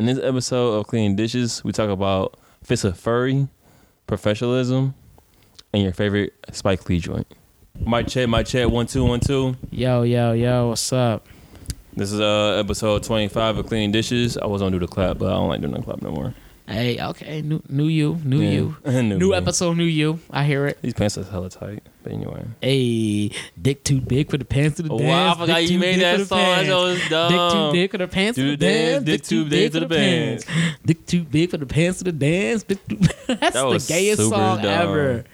In this episode of Cleaning Dishes, we talk about fits of furry, professionalism, and your favorite Spike Lee joint. My chat, my chat, one two one two. Yo, yo, yo, what's up? This is uh episode twenty five of Cleaning Dishes. I was gonna do the clap, but I don't like doing the clap no more. Hey, okay, new, new you, new Yeah. you, New new episode, new you. I hear it. These pants are hella tight, but anyway. Hey, dick too big for the pants to the Oh, dance. wow, I forgot dick you too made big that for the song. That pants. was Dick too big for the pants to the dance, dick too big for the pants. Dick too big for the pants to the dance. That's the gayest song dumb. ever.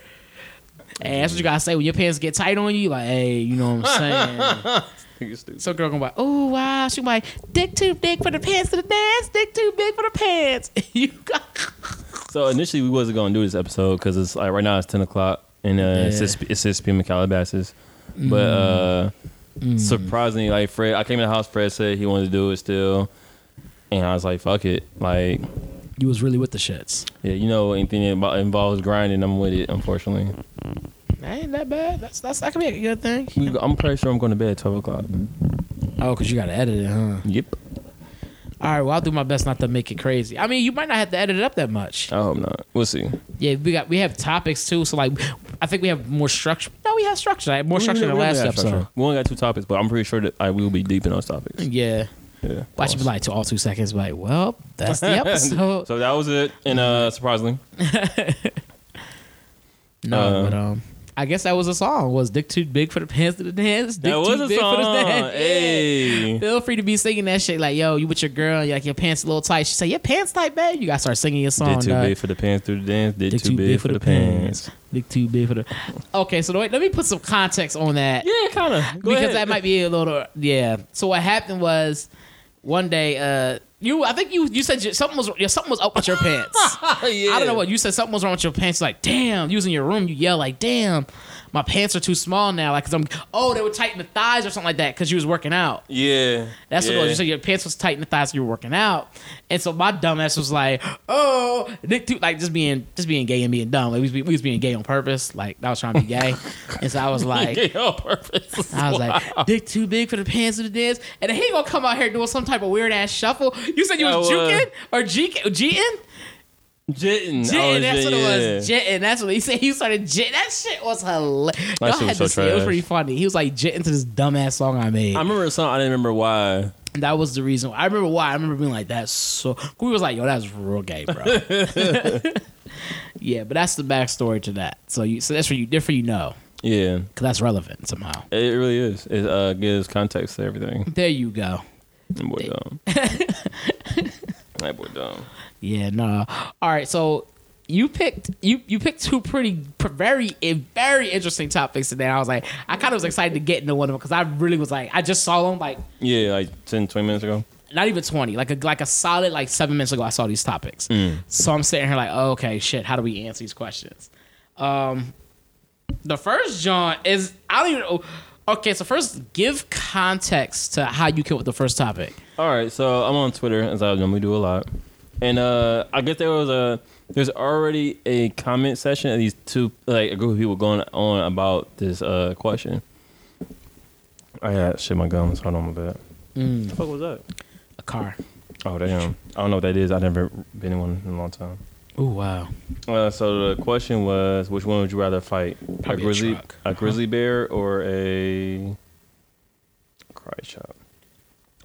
Hey, that's what you gotta say when your pants get tight on you. Like, hey, you know what I'm saying? You're stupid. So girl gonna be like, oh wow, she gonna like, dick too big for the pants to the dance, dick too big for the pants. you got So initially we wasn't gonna do this episode because it's like right now it's ten o'clock and uh, it's, Yeah. 6, it's six p.m. in Calabasas. But uh, Mm. surprisingly, like Fred, I came in the house. Fred said he wanted to do it still, and I was like, "Fuck it!" Like, you was really with the shits. yeah, you know, anything that involves grinding, I'm with it. Unfortunately, That ain't that bad. That's that's that could be a good thing. we, I'm pretty sure I'm going to bed at twelve o'clock. Oh, cause you gotta edit it, huh? Yep. All right, well I'll do my best not to make it crazy. I mean, you might not have to edit it up that much. I hope not. We'll see. Yeah, we got we have topics too, so like I think we have more structure. No, we have structure. I have more structure than the We last episode. structure. We only got two topics, but I'm pretty sure that I will be deep in those topics. Yeah. Yeah. Watch it be like to all two seconds, be like, well, that's the episode. So that was it, and uh, surprisingly, no, uh, but um I guess that was a song. Was Dick Too Big for the Pants to the Dance? Dick that too was a big for the song. dance. Hey. Feel free to be singing that shit like, yo, you with your girl, you like your pants a little tight. She say, your pants tight, babe. You gotta start singing your song. Did too dog. big for the pants through the dance. Did Dick too, big, for the pants. Dick too big for the. Okay, so wait, let me put some context on that Yeah, kind of. because that might be a little yeah. So what happened was one day, uh, you I think you you said you- something was yeah, something was up with your pants. yeah. I don't know what you said. Something was wrong with your pants. Like, damn. You was in your room. You yell like, damn. My pants are too small now. Like, cause I'm. Oh, they were tight in the thighs or something like that. Cause you was working out. Yeah. That's yeah. what it was. You said your pants was tight in the thighs. You were working out, and so my dumbass was like, "Oh, Nick, too, like just being just being gay and being dumb. Like we was, we was being gay on purpose. Like I was trying to be gay, and so I was like, Yeah, on purpose. I was like, dick too big for the pants of the dance, and he gonna come out here doing some type of weird ass shuffle. You said you was I juking or jeeking, jeeting, jitting. jitting. Oh, That's what it was, jitting. That's what he said. He started jitting. That shit was hilarious. That shit was so see it. It was pretty funny. He was like jitting to this dumbass song I made. I remember a song. I didn't remember why. That was the reason. I remember why. I remember being like, "That's so." We was like, "Yo, that's real gay, bro." yeah, but that's the backstory to that. So you, so that's for you, different. You know, Yeah, because that's relevant somehow. it really is. It uh, gives context to everything. There you go. That boy dumb. that boy dumb. Yeah, no. All right, so you picked you you picked two pretty very eh, very interesting topics today. I was like, I kind of was excited to get into one of them because I really was like, I just saw them like Yeah, like 10, 20 minutes ago. not even 20 like a like a solid like seven minutes ago i saw these topics so i'm sitting here like oh, okay shit how do we answer these questions um the first john is i don't even know okay so first give context to how you came with the first topic All right, so I'm on Twitter as I normally do a lot, and uh, I guess there was a there's already a comment session of these two like a group of people going on about this uh question. I got shit my gums. Hold on, my bad. Mm. The fuck was that? a car Oh damn! I don't know what that is. I've never been in one in a long time. oh wow Uh, so the question was, which one would you rather fight? Probably a a grizzly, truck. a grizzly bear, or a cry chop?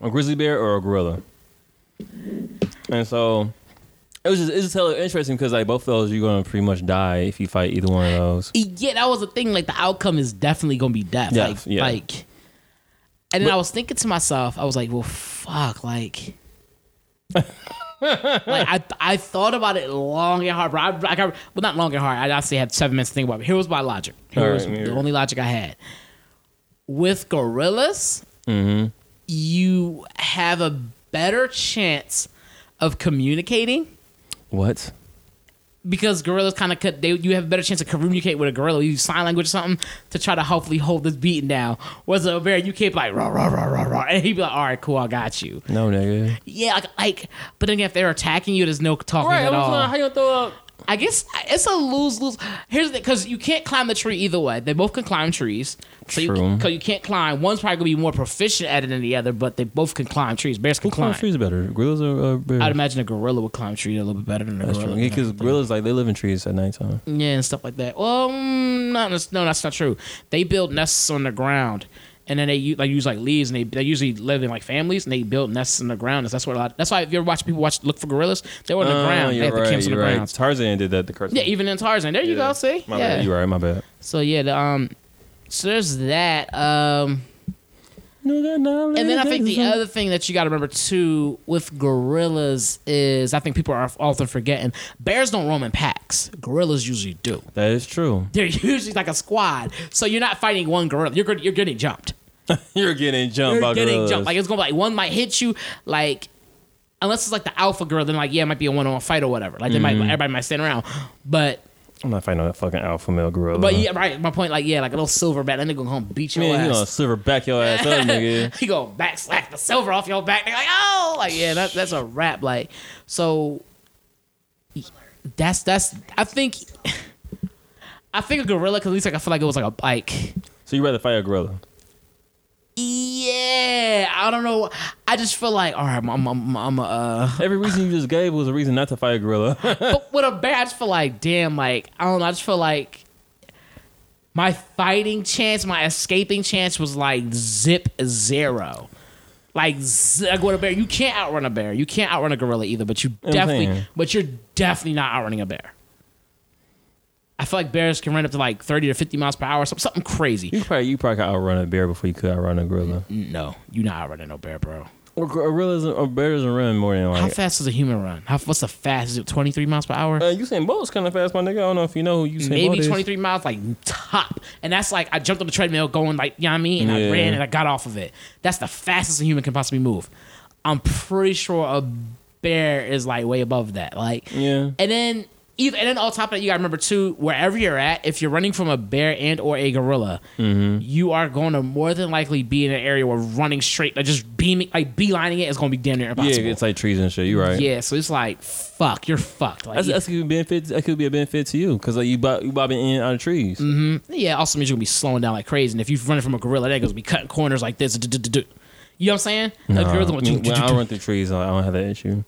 A grizzly bear or a gorilla? And so it was just it's just hella interesting because like both of those you're gonna pretty much die if you fight either one of those. yeah that was the thing like the outcome is definitely gonna be death Yeah, like yeah. like and then i was thinking to myself i was like well fuck like like I, I thought about it long and hard, bro. I, I got, well, not long and hard. I honestly had seven minutes to think about it. Here was my logic. Here All was right, the here. only logic I had. With gorillas, Mm-hmm. you have a better chance of communicating What? because gorillas kind of cut. They you have a better chance to communicate with a gorilla. You use sign language or something to try to hopefully hold this beating down. Whereas a bear, you keep like rah rah rah rah rah, and he'd be like, "All right, cool, I got you." No, nigga. Yeah, like, like but then if they're attacking you, there's no talking Right. at I'm all. saying, how you throw up? I guess it's a lose lose. Here's the because you can't climb the tree either way. They both can climb trees, so True. you because you can't climb. One's probably gonna be more proficient at it than the other, but they both can climb trees. Bears can Who climbs climb. trees better, gorillas or uh, bears? I'd imagine a gorilla would climb trees a little bit better than a That's gorilla. true. Because gorillas like they live in trees at nighttime. Yeah, and stuff like that. Well, mm, not, no, that's not true. They build nests on the ground, and then they use like use like leaves, and they, they usually live in like families, and they build nests in the ground. That's what a lot. That's why if you ever watch people watch look for gorillas, they were on the Oh, ground. They You're have the right. camps on the You're right. ground. Tarzan did that. The cartoon. Yeah, even in Tarzan. There you Yeah. go. See, My yeah. bad. You're right. My bad. So yeah, the, um, so there's that. Um, and then I think the other thing that you got to remember too with gorillas is I think people are often forgetting bears don't roam in packs. Gorillas usually do. that is true. They're usually like a squad. So you're not fighting one gorilla. You're you're getting jumped. You're getting jumped You're by getting gorillas. jumped. Like it's gonna be like one might hit you. Like unless it's like the alpha girl, then like yeah, it might be a one on one fight or whatever. Like they might Mm-hmm. everybody might stand around. But I'm not fighting that fucking alpha male gorilla. but yeah, right. My point like yeah, like a little silverback. That nigga gonna come beat your man, you ass. gonna silver back your ass up, nigga. he go back slack the silver off your back. They're like, oh, like yeah, that, that's a rap. Like so, that's that's. I think, I think a gorilla. Cause at least like I feel like it was like a bike. So you rather fight a gorilla? Yeah, I don't know. I just feel like all right, I'm I'm I'm, I'm uh. Every reason you just gave was a reason not to fight a gorilla. But with a bear, I just feel like damn, like I don't know. I just feel like. My fighting chance, my escaping chance was like zip zero. Like, z- like with a bear, you can't outrun a bear. You can't outrun a gorilla either. But you I'm definitely, saying. but you're definitely not outrunning a bear. I feel like bears can run up to like thirty to fifty miles per hour, something, something crazy. you probably you probably could outrun a bear before you could outrun a gorilla. No, you're not outrunning no bear, bro. Or gorillas or bears are run more than How fast does a human run? How what's the fastest? Is it twenty three miles per hour? Uh, Usain Bolt's kind of fast, my nigga. I don't know if you know who Usain Bolt Maybe is. 23 miles, like top. And that's like, I jumped on the treadmill going like, you know what I mean? And I ran and I got off of it. That's the fastest a human can possibly move. I'm pretty sure a bear is like way above that. Like, Yeah. and then, either, and then on top of that, you gotta remember too, wherever you're at, if you're running from a bear and or a gorilla, Mm-hmm. you are going to more than likely be in an area where running straight, like just beaming, like beelining it is going to be damn near impossible. Yeah, it's like trees and shit. You're right. Yeah, so it's like, fuck, you're fucked. Like, That's, that's could a benefit. That could be a benefit to you because like you bob, you bobbing in and out of trees. Yeah, also means you're gonna be slowing down like crazy. And if you're running from a gorilla, that gonna be cutting corners like this. You know what I'm saying? No, Nah, gorilla's I gonna mean, when I run through trees, I don't have that issue.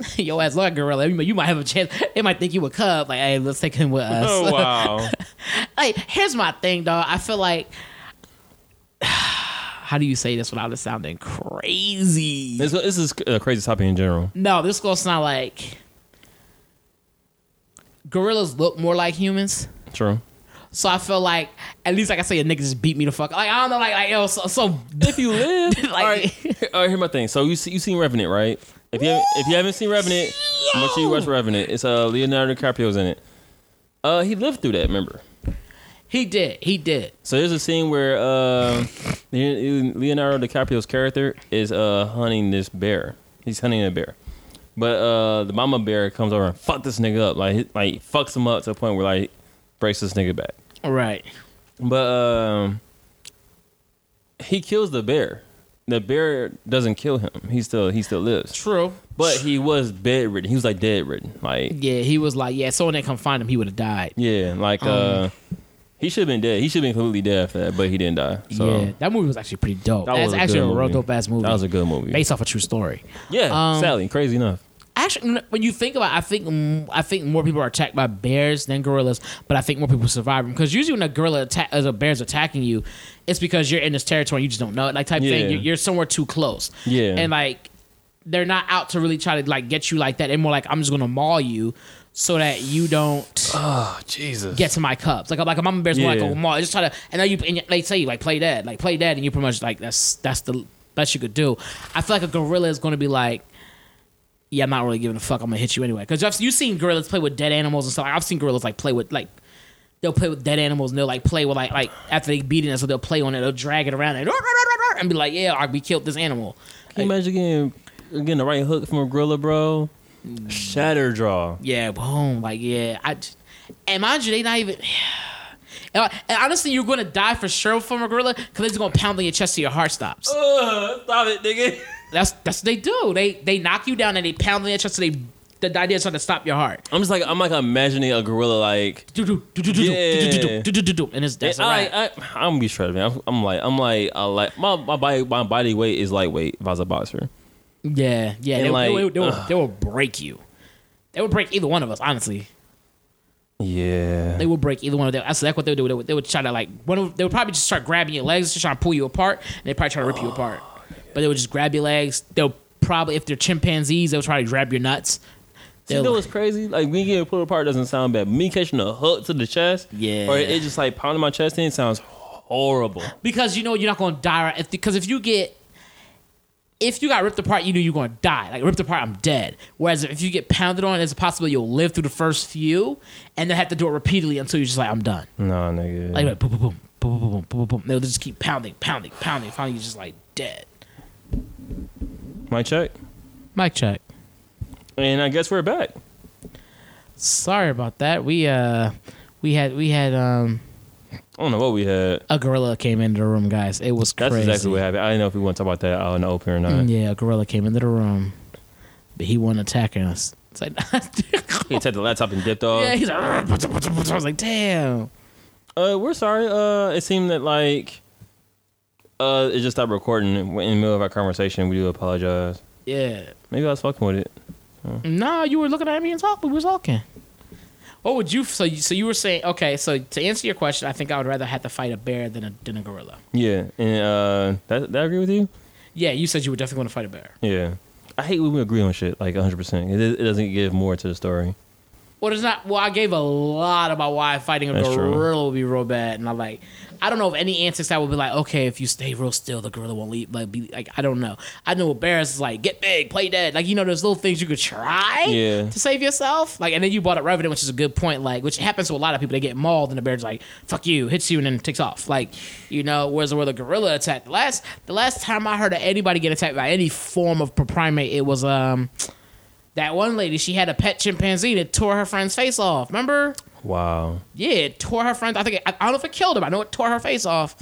Yo ass like gorilla. You might- have a chance. They might think you a cub. Like, hey, let's take him with oh, us. Oh wow! like, here's my thing, dog. I feel like. How do you say this without it sounding crazy? this, this is a crazy topic in general. no, this gonna sound like gorillas look more like humans. True. So I feel like at least like I say a nigga just beat me the fuck. Like I don't know, like like yo, so, so If you live, Like- all right. All right, here's my thing. So you see, you seen Revenant, right? If you haven't, if you haven't seen Revenant, make sure you watch Revenant. It's uh Leonardo DiCaprio's in it. Uh, he lived through that. Remember? he did, he did. So there's a scene where uh, Leonardo DiCaprio's character is uh hunting this bear. He's hunting a bear, but uh the mama bear comes over and fuck this nigga up. Like he- like fucks him up to the point where like breaks this nigga back. All right. But um, he kills the bear. The bear doesn't kill him. He still he still lives. True. But he was bedridden. He was like dead ridden. Like Yeah, he was like, yeah. someone that come find him, he would have died. yeah, like uh, he should have been dead. He should have been completely dead after that, but he didn't die. So yeah, that movie was actually pretty dope. That That's was a actually a real movie. dope ass movie. that was a good movie. based off a true story. Yeah, Um, Sally, crazy enough. Actually, when you think about, it, I think I think more people are attacked by bears than gorillas, but I think more people survive them because usually when a gorilla attack, as a bear's attacking you, it's because you're in this territory and you just don't know it, like type Yeah. thing. You're, you're somewhere too close. Yeah. and like they're not out to really try to like get you like that. They're more like I'm just gonna maul you so that you don't. Oh Jesus! get to my cubs. Like like a mama bear's more like Yeah. a mom. Just try to and then you and they say you like play dead, like play dead, and you pretty much like that's that's the best you could do. I feel like a gorilla is going to be like. Yeah, I'm not really giving a fuck. I'm gonna hit you anyway. Because I've you've seen gorillas play with dead animals and stuff. I've seen gorillas like play with like they'll play with dead animals and they'll like play with like like after they beat it, so they'll play on it. They'll drag it around and, and be like, yeah, we killed this animal. Can you imagine getting getting the right hook from a gorilla, bro? Mm. Shatter draw. Yeah, boom. Like, yeah. I and mind you, they not even. And and honestly, you're gonna die for sure from a gorilla because they're just gonna pound on your chest till your heart stops. Ugh, stop it, nigga. That's that's what they do. They they knock you down and they pound on your chest. So they the idea is trying to stop your heart. I'm just like I'm like imagining a gorilla like yeah. and it's that's and I, I, I'm be shredded, man. I'm, I'm like I'm like I like my my body my body weight is lightweight if I was a boxer. Yeah, yeah, they, like, they, they, they, will, they will break you. They will break either one of us, honestly. Yeah, they will break either one of them. That's that's what they would do. They would, they would try to like one. Of, they would probably just start grabbing your legs, just trying to pull you apart, and they probably try to rip you apart. But they would just grab your legs. They'll probably, if they're chimpanzees, they'll try to grab your nuts. you know what's crazy? Like me getting pulled apart doesn't sound bad. Me catching a hook to the chest, Yeah. or it just like pounding my chest in sounds horrible. because you know you're not going to die. Right? If, because if you get, if you got ripped apart, you know you're going to die. Like ripped apart, I'm dead. Whereas if you get pounded on, there's a possibility you'll live through the first few, and then have to do it repeatedly until you're just like I'm done. No, nigga. Like, like boom, boom, boom, boom, boom, boom, boom, boom. They'll just keep pounding, pounding, pounding. Finally, you're just like dead. My check, Mic check. and I guess we're back. Sorry about that. We uh, we had we had um I don't know what we had. a gorilla came into the room, guys. It was crazy. That's crazy. exactly what happened. I didn't know if we want to talk about that out in the open or not. Yeah, a gorilla came into the room, but he wasn't attacking us. It's like, He took the laptop and dipped off. yeah, he's like, I was like, damn. Uh, we're sorry. Uh, it seemed that like, uh, it just stopped recording in the middle of our conversation. We do apologize. Yeah. Maybe I was fucking with it. No, you were looking at me and talking. We were talking. What would you? So, you, so you were saying, okay. So to answer your question, I think I would rather have to fight a bear than a than a gorilla. Yeah, and uh, that that agree with you? Yeah, you said you would definitely want to fight a bear. Yeah. I hate when we agree on shit like 100. percent It it doesn't give more to the story. Well, it's not. Well, I gave a lot about why fighting a That's true. gorilla would be real bad, and I'm like, I don't know if any answers that would be like, okay, if you stay real still, the gorilla won't leave. Like, be like, I don't know. I know with bears is like, get big, play dead. Like, you know, there's little things you could try Yeah. to save yourself. Like, and then you brought up Revenant, which is a good point. Like, which happens to a lot of people. They get mauled, and the bear's like, fuck you, hits you, and then takes off. Like, you know, whereas where the gorilla attacked the last the last time I heard of anybody get attacked by any form of primate, it was um. That one lady, she had a pet chimpanzee that tore her friend's face off. Remember? Wow. Yeah, it tore her friend. I think it, I, I don't know if it killed her. But I know it tore her face off.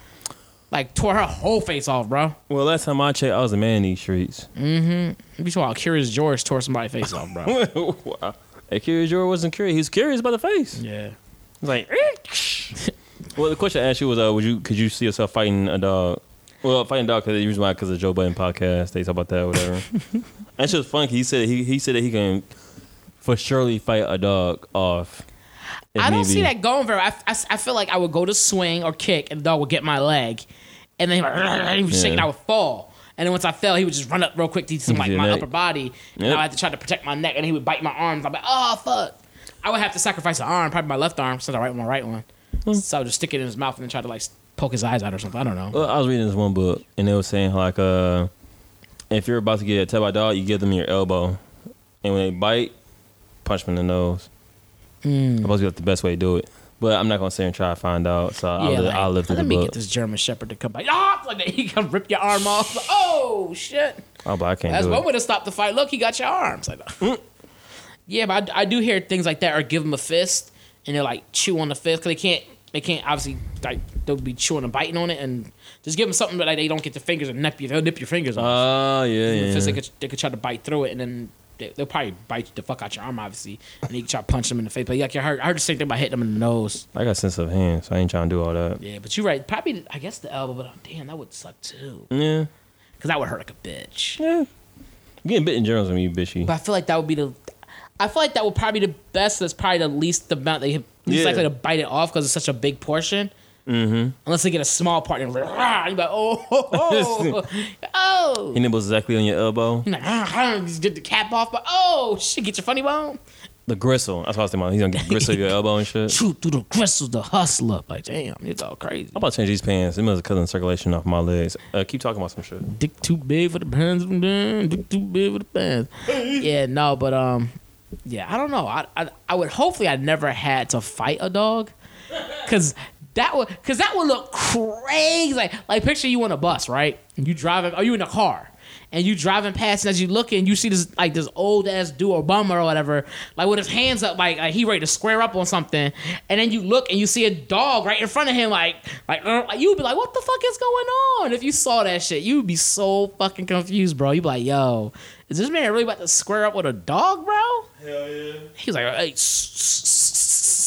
Like tore her whole face off, bro. Well, last time I checked, I was a man in these streets. Mm-hmm. You saw Curious George tore somebody's face off, bro. wow. Hey, Curious George wasn't curious. He was curious about the face. yeah. He's like, well, the question I asked you was, uh, would you could you see yourself fighting a dog? Well, fighting a dog because the reason why because the Joe Budden podcast they talk about that, or whatever. That's just funny. He said he he said that he can for surely fight a dog off. I don't see that going very. I, I, I feel like I would go to swing or kick, and the dog would get my leg, and then he was shaking. Yeah. I would fall, and then once I fell, he would just run up real quick to some like my neck. upper body, and Yep. I had to try to protect my neck, and he would bite my arms. I'm like, oh fuck. I would have to sacrifice an arm, probably my left arm, since I right one, right one. Hmm. So I would just stick it in his mouth and then try to like poke his eyes out or something. I don't know. Well, I was reading this one book and they were saying like uh, if you're about to get attacked by a dog, you give them your elbow, and when they bite, punch them in the nose. Mm. Supposed to be like the best way to do it. But I'm not gonna sit and try to find out. So I'll, yeah, li- like, I'll live through let me book. get this German Shepherd to come back. Ah, like that. He come rip your arm off. Like, oh shit! Oh, but I can't That's one way to stop the fight. Look, he got your arms. Like, Mm. yeah, but I, I do hear things like that, or give him a fist, and they're like chew on the fist because they can't. They can't obviously like they'll be chewing and biting on it, and just give them something that like, they don't get the fingers and nip you. They'll nip your fingers off. Oh yeah, The yeah. fist, they could they could try to bite through it, and then they, they'll probably bite the fuck out your arm, obviously, and you try to punch them in the face. But like I heard, I heard the same thing about hitting them in the nose. I got sensitive hands, so I ain't trying to do all that. Yeah, but you're right. Probably, I guess the elbow, but oh, damn, that would suck too. Yeah, Because that would hurt like a bitch. yeah. Getting bit in general is gonna be bitchy. But I feel like that would be the. I feel like that would probably be the best. That's probably the least amount they least Yeah. likely to bite it off because it's such a big portion. Mm-hmm. Unless they get a small part and you're like, "Rah," you're like, oh, oh, oh, oh. He nibbles exactly on your elbow. You're like, "Ah, ah," just get the cap off, but oh shit, get your funny bone. The gristle. That's what I was thinking about. He's gonna get gristle your elbow and shit. Shoot through the gristle, the hustler. Like, damn, it's all crazy. I'm about to change these pants. It must have cut the circulation off my legs. Uh, keep talking about some shit. dick too big for the pants. Dick too big for the pants. yeah, no, but um, yeah, I don't know. I, I I would hopefully I never had to fight a dog, cause that would cause that would look crazy. Like like picture you on a bus, right? And you driving, or you in a car. And you driving past, and as you look and you see this like this old ass dude or bummer or whatever, like with his hands up, like, like he ready to square up on something. And then you look and you see a dog right in front of him, like like, uh, like you'd be like, what the fuck is going on? If you saw that shit, you'd be so fucking confused, bro. You'd be like, yo, is this man really about to square up with a dog, bro? Hell yeah. He was like, hey,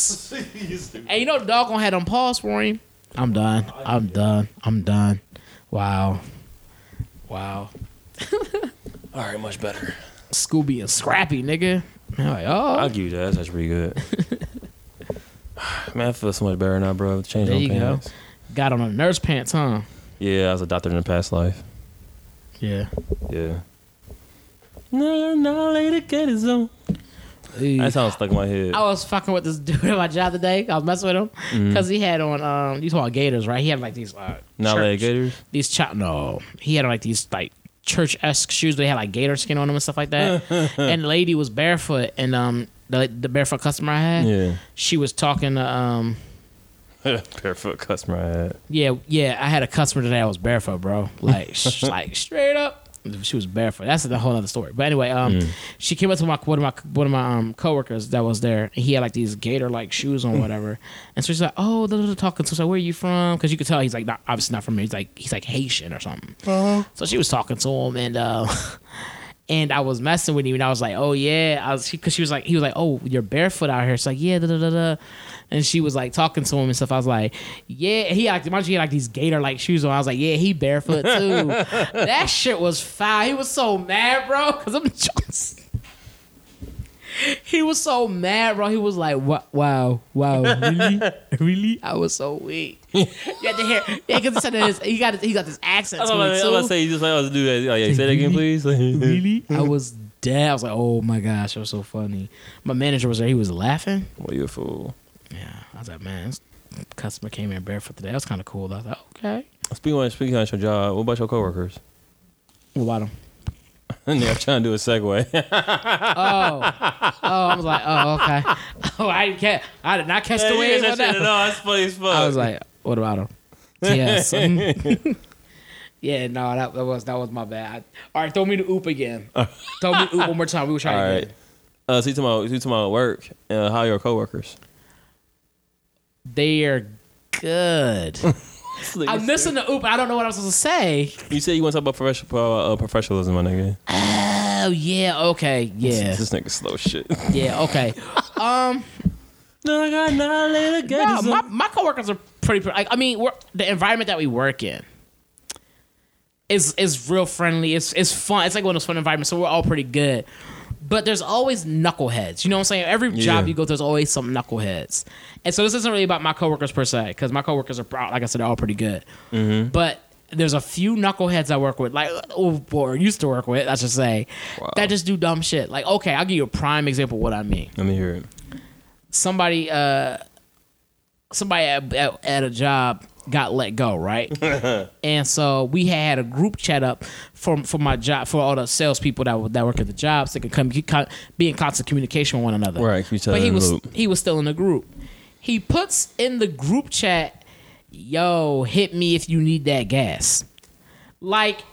and you know the dog gonna have them paws for him. I'm done. I'm done. I'm done. Wow. Wow. All right, much better. Scooby and Scrappy, nigga. I'm like, oh, I'll give you that. That's pretty good. Man, I feel so much better now, bro. Change There my you go. pants. got on a nurse pants, huh? Yeah, I was a doctor in a past life. Yeah. Yeah. No, no, later, get his own. That sounds stuck in my head. I was fucking with this dude at my job today. I was messing with him Mm-hmm. because he had on um. You talking about Gators, right? He had like these uh. Now, church- gators. These ch- no, he had like these like church esque shoes. They had like gator skin on them and stuff like that. and the lady was barefoot, and um, the the barefoot customer I had, Yeah. she was talking to um. Barefoot customer I had. Yeah, yeah. I had a customer today that was barefoot, bro. Like, sh- like straight up, she was barefoot. That's a whole other story. But anyway, um, Mm. she came up to my one of my one of my um coworkers that was there. And he had like these gator like shoes on, whatever. And so she's like, "Oh, da, da, talking." So like, "Where are you from?" Because you could tell he's like not obviously not from here. He's like he's like Haitian or something. So she was talking to him, and uh, and I was messing with him, and I was like, "Oh yeah," I was because she was like, he was like, "Oh, you're barefoot out here." It's like, "Yeah, da da da da," and she was like talking to him and stuff. I was like, "Yeah," he like, mind you, he had like these gator like shoes on. I was like, "Yeah, he barefoot too." that shit was foul. He was so mad, bro, because I'm just. He was so mad, bro. He was like, "What? Wow, wow, really, really?" I was so weak. You had to hear, yeah, because his, he got he got this accent I was to about it to- I was about to say, you just like, I was do that. Like, yeah, say that again, please. really? I was dead. I was like, oh my gosh, it was so funny. My manager was there. He was laughing. Well, you a fool. Yeah, I was like, man, this customer came in barefoot today. That was kind of cool. I was like, okay. Speaking of speaking of your job, what about your coworkers? What about them? Nigga, I'm trying to do a segue. Oh, oh, I was like, oh, okay. Oh, I didn't catch. I did not catch the wave on that. No, that's funny as fuck. I was like, what about him? Yes. yeah, no, that, that was that was my bad. All right, throw me the oop again. throw me the oop one more time. We were all trying right. again. Uh, so you talking about you talking about work? Uh, how are your coworkers? They are good. I'm missing the oop. I don't know what I'm supposed to say. You said you want to talk about professional uh, professionalism, my nigga. Oh yeah, okay, yeah, This nigga slow shit. yeah, okay. Um, no, I got later. no, my my coworkers are pretty. Like, I mean, we're, the environment that we work in is is real friendly. It's it's fun. It's like one of those fun environments. So we're all pretty good. But there's always knuckleheads. You know what I'm saying? Every job Yeah. you go, to, there's always some knuckleheads. And so this isn't really about my coworkers per se, because my coworkers are, like I said, they're all pretty good. But there's a few knuckleheads I work with, like or, or used to work with, I should say, that just do dumb shit. Like, okay, I'll give you a prime example of what I mean Let me hear it. somebody uh somebody at, at, at a job got let go right? And so we had a group chat up for for my job for all the salespeople that that work at the jobs. That could come be in constant communication with one another. Right, keep each other but he was loop. he was still in the group. He puts in the group chat yo hit me if you need that gas. Like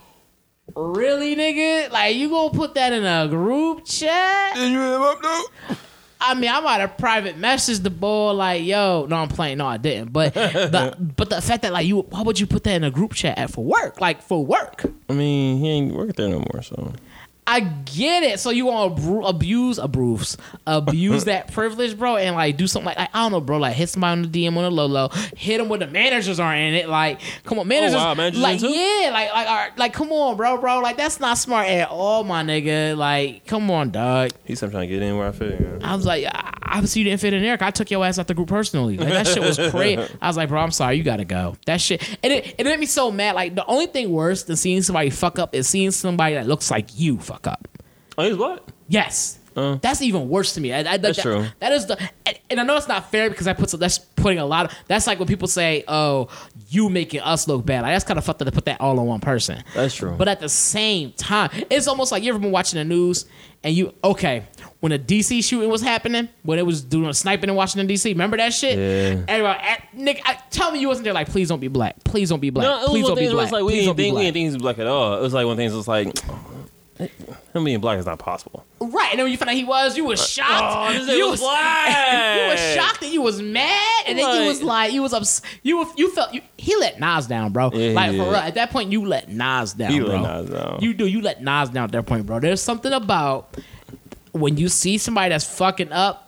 really nigga? Like you gonna put that in a group chat? Did you hit him up though? I mean, I might have private messaged the boy like, "Yo, no, I'm playing. No, I didn't." But the but the fact that like you, why would you put that in a group chat at for work? Like for work, I mean, he ain't working there no more, so I get it. So you want to abuse, abuse, abuse that privilege, bro, and like do something like, like I don't know, bro, like hit somebody on the DM on the low low, hit them when the managers are in it. Like, come on, managers, oh, wow, managers like yeah, like like right, like come on, bro, bro, like that's not smart at all, my nigga. Like, come on, dog. he's trying to get in where I fit. in. I was like, I, obviously you didn't fit in there. I took your ass out the group personally. Like that shit was crazy. I was like, bro, I'm sorry, you gotta go. That shit, and it, it made me so mad. Like the only thing worse than seeing somebody fuck up is seeing somebody that looks like you fuck up. Oh, he's what? Yes. Uh. that's even worse to me. I, I, That's that, true. That is the, and, I know it's not fair because I put some, that's putting a lot of. That's like when people say, "Oh, you making us look bad." Like that's kind of fucked up to put that all on one person. That's true. But at the same time, it's almost like you ever been watching the news and you okay when the DC shooting was happening when it was doing sniping in Washington DC. Remember that shit? Yeah. Everybody, at, Nick, I, tell me you wasn't there. Like, please don't be black. Please don't be black. No, please don't be. Black. was like we Please didn't don't be think we black. didn't think he was black at all. It was like one thing. It was like him being black is not possible. Right, and then when you found out he was, you was shocked. Oh, you was black. you was shocked and you was mad, and then you was like, you was ups, you were- you felt you, he let Nas down, bro. Yeah, like for real, at that point, you let Nas down, bro. let Nas down. You do, you let Nas down at that point, bro. There's something about when you see somebody that's fucking up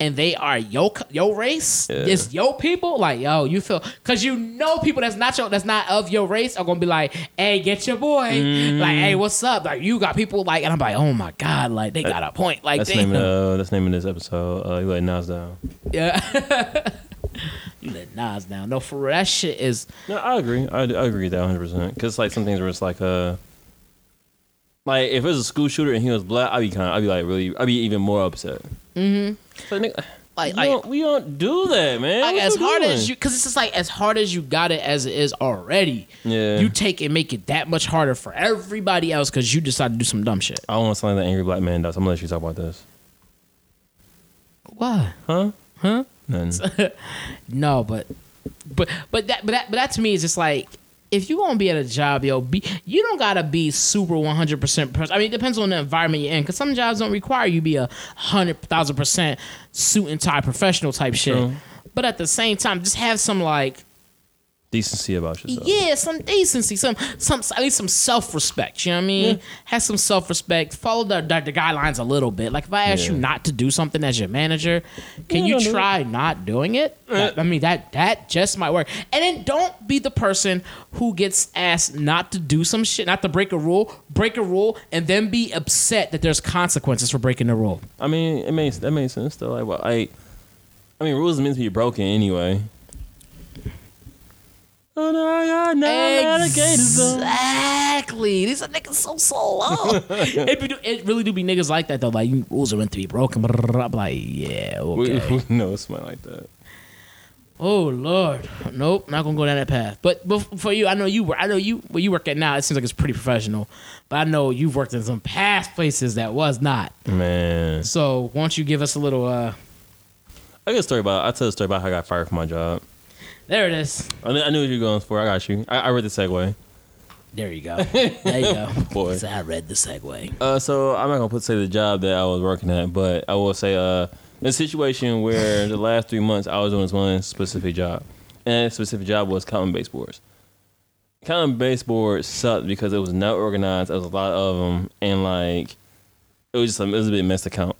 and they are yo yo race, Yeah. it's yo people. Like yo, you feel because you know people that's not your that's not of your race are gonna be like, hey, get your boy. Mm-hmm. Like, hey, what's up? Like you got people like, and I'm like, oh my god, like they got a point. Like, That's name uh, that's of this episode. Uh, you let Nas down. yeah. you let Nas down. No, for real, that shit is. No, I agree. I, I agree with that 100. percent Because like some things where it's like uh, like if it was a school shooter and he was black, I'd be kind of, I'd be like really, I'd be even more upset. Mm-hmm. Like, nigga, Like- we, like- don't, we don't do that, man. Like What as hard doing? as you, because it's just like as hard as you got it as it is already. Yeah. You take and make it that much harder for everybody else because you decide to do some dumb shit. I don't want to sound like the angry black man does. I'm gonna let you talk about this. Why? Huh? Huh? Nothing. No, but but but that but that but that to me is just like if you gonna be at a job, yo, be you don't gotta be super one hundred percent. I mean, it depends on the environment you're in, because some jobs don't require you be a hundred thousand percent suit and tie professional type shit. True. But at the same time, just have some like Decency about yourself. yeah, some decency, some some at least some self respect. You know what I mean? Have some self respect. Follow the, the the guidelines a little bit. Like if I ask you not to do something as your manager, can Yeah, you don't do try not doing it? Uh. That- I mean that that just might work. And then don't be the person who gets asked not to do some shit, not to break a rule, break a rule, and then be upset that there's consequences for breaking the rule. I mean, it makes that makes sense though. Like, well, I, I mean, rules are meant to be broken anyway. Oh no, I got no alligators. Exactly. These are niggas so slow. it, be, it really do be niggas like that though. Like you rules are meant to be broken. I'm like, yeah, We, okay. we know something like that. oh lord, nope, not gonna go down that path. But, but for you, I know you. wor- I know you. Where you work at now, it seems like it's pretty professional. But I know you've worked in some past places that was not. Man, So why don't you give us a little? uh I got a story about. I tell a story about how I got fired from my job. There it is. I knew, I knew what you were going for. I got you. I, I read the segue. There you go. There you go. Boy. So I read the segue. Uh, so I'm not gonna put say the job that I was working at, but I will say uh, the situation where the last three months I was doing this one specific job, and that specific job was counting baseboards. Counting baseboards sucked because it was not organized. There was a lot of them, and like it was just a, it was a bit mess to count.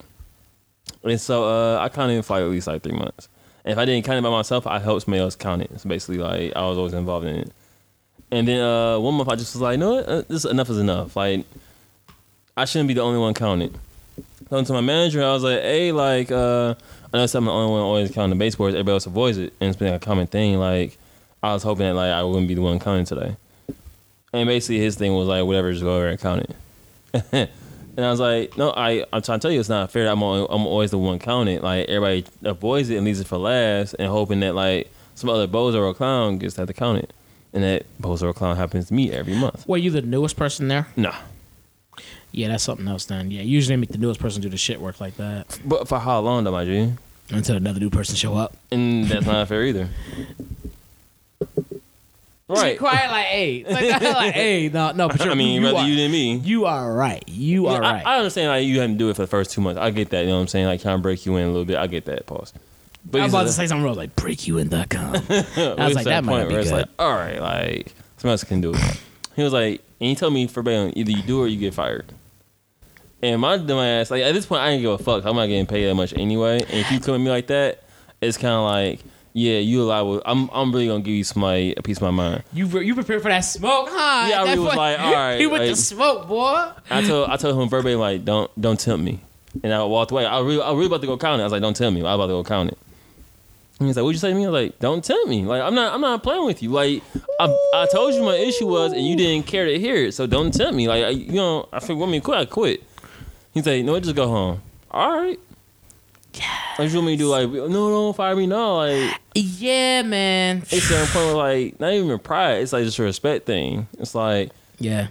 And so uh, I counted for like at least like three months. And if I didn't count it by myself, I helped somebody else count it. So basically, like I was always involved in it. And then uh, one month I just was like, no, uh, this enough is enough. Like I shouldn't be the only one counting. So to my manager, I was like, hey, like, uh, I know I'm the only one always counting the baseboards. Everybody else avoids it, and it's been a common thing. Like, I was hoping that like I wouldn't be the one counting today. And basically, his thing was like, whatever, just go over and count it. and I was like, no, I, I'm trying to tell you, it's not fair. I'm, only, I'm always the one counting. Like, everybody avoids it and leaves it for last, and hoping that like some other bozo or clown gets to have to count it. And that bozo or clown happens to me every month. Were you the newest person there? Nah. Yeah, that's something else. Then yeah, usually they make the newest person do the shit work like that But for how long though, my G? until another new person show up. And that's not fair either. Right. Quiet like hey, like, like hey, no, no. But I mean, you, rather are, you than me. you are right. You are I, right. I understand like you having to do it for the first two months. I get that. You know what I'm saying? Like trying to break you in a little bit. I get that. Pause. But I was about to say something real like break you in. Dot breakyouin.com. I was like, that might not be It's good. like, all right, like someone else can do it. He was like, and he told me verbatim, either you do or you get fired. And my dumb ass, like at this point, I didn't give a fuck. I'm not getting paid that much anyway. And if you come at me like that, it's kind of like, yeah, you liable. I'm, I'm really gonna give you somebody a piece of my mind. you re- you prepared for that smoke, huh? Yeah, I really was like, all right, he with the like- smoke, boy. I told I told him verbatim like don't don't tempt me, and I walked away. I really I was really about to go count it. I was like don't tempt me. I was about to go count it. And he's like, "What'd you say to me?" I was like, "Don't tempt me. Like I'm not I'm not playing with you. Like I, I told you my issue was, and you didn't care to hear it. So don't tempt me. Like I, you know, I feel want me to quit. I quit." He's like, "No, just go home." All right. What you want me to do? Like, no, don't fire me. No, like Yeah, man. it's a certain point where like not even pride. It's like just a respect thing. It's like Yeah.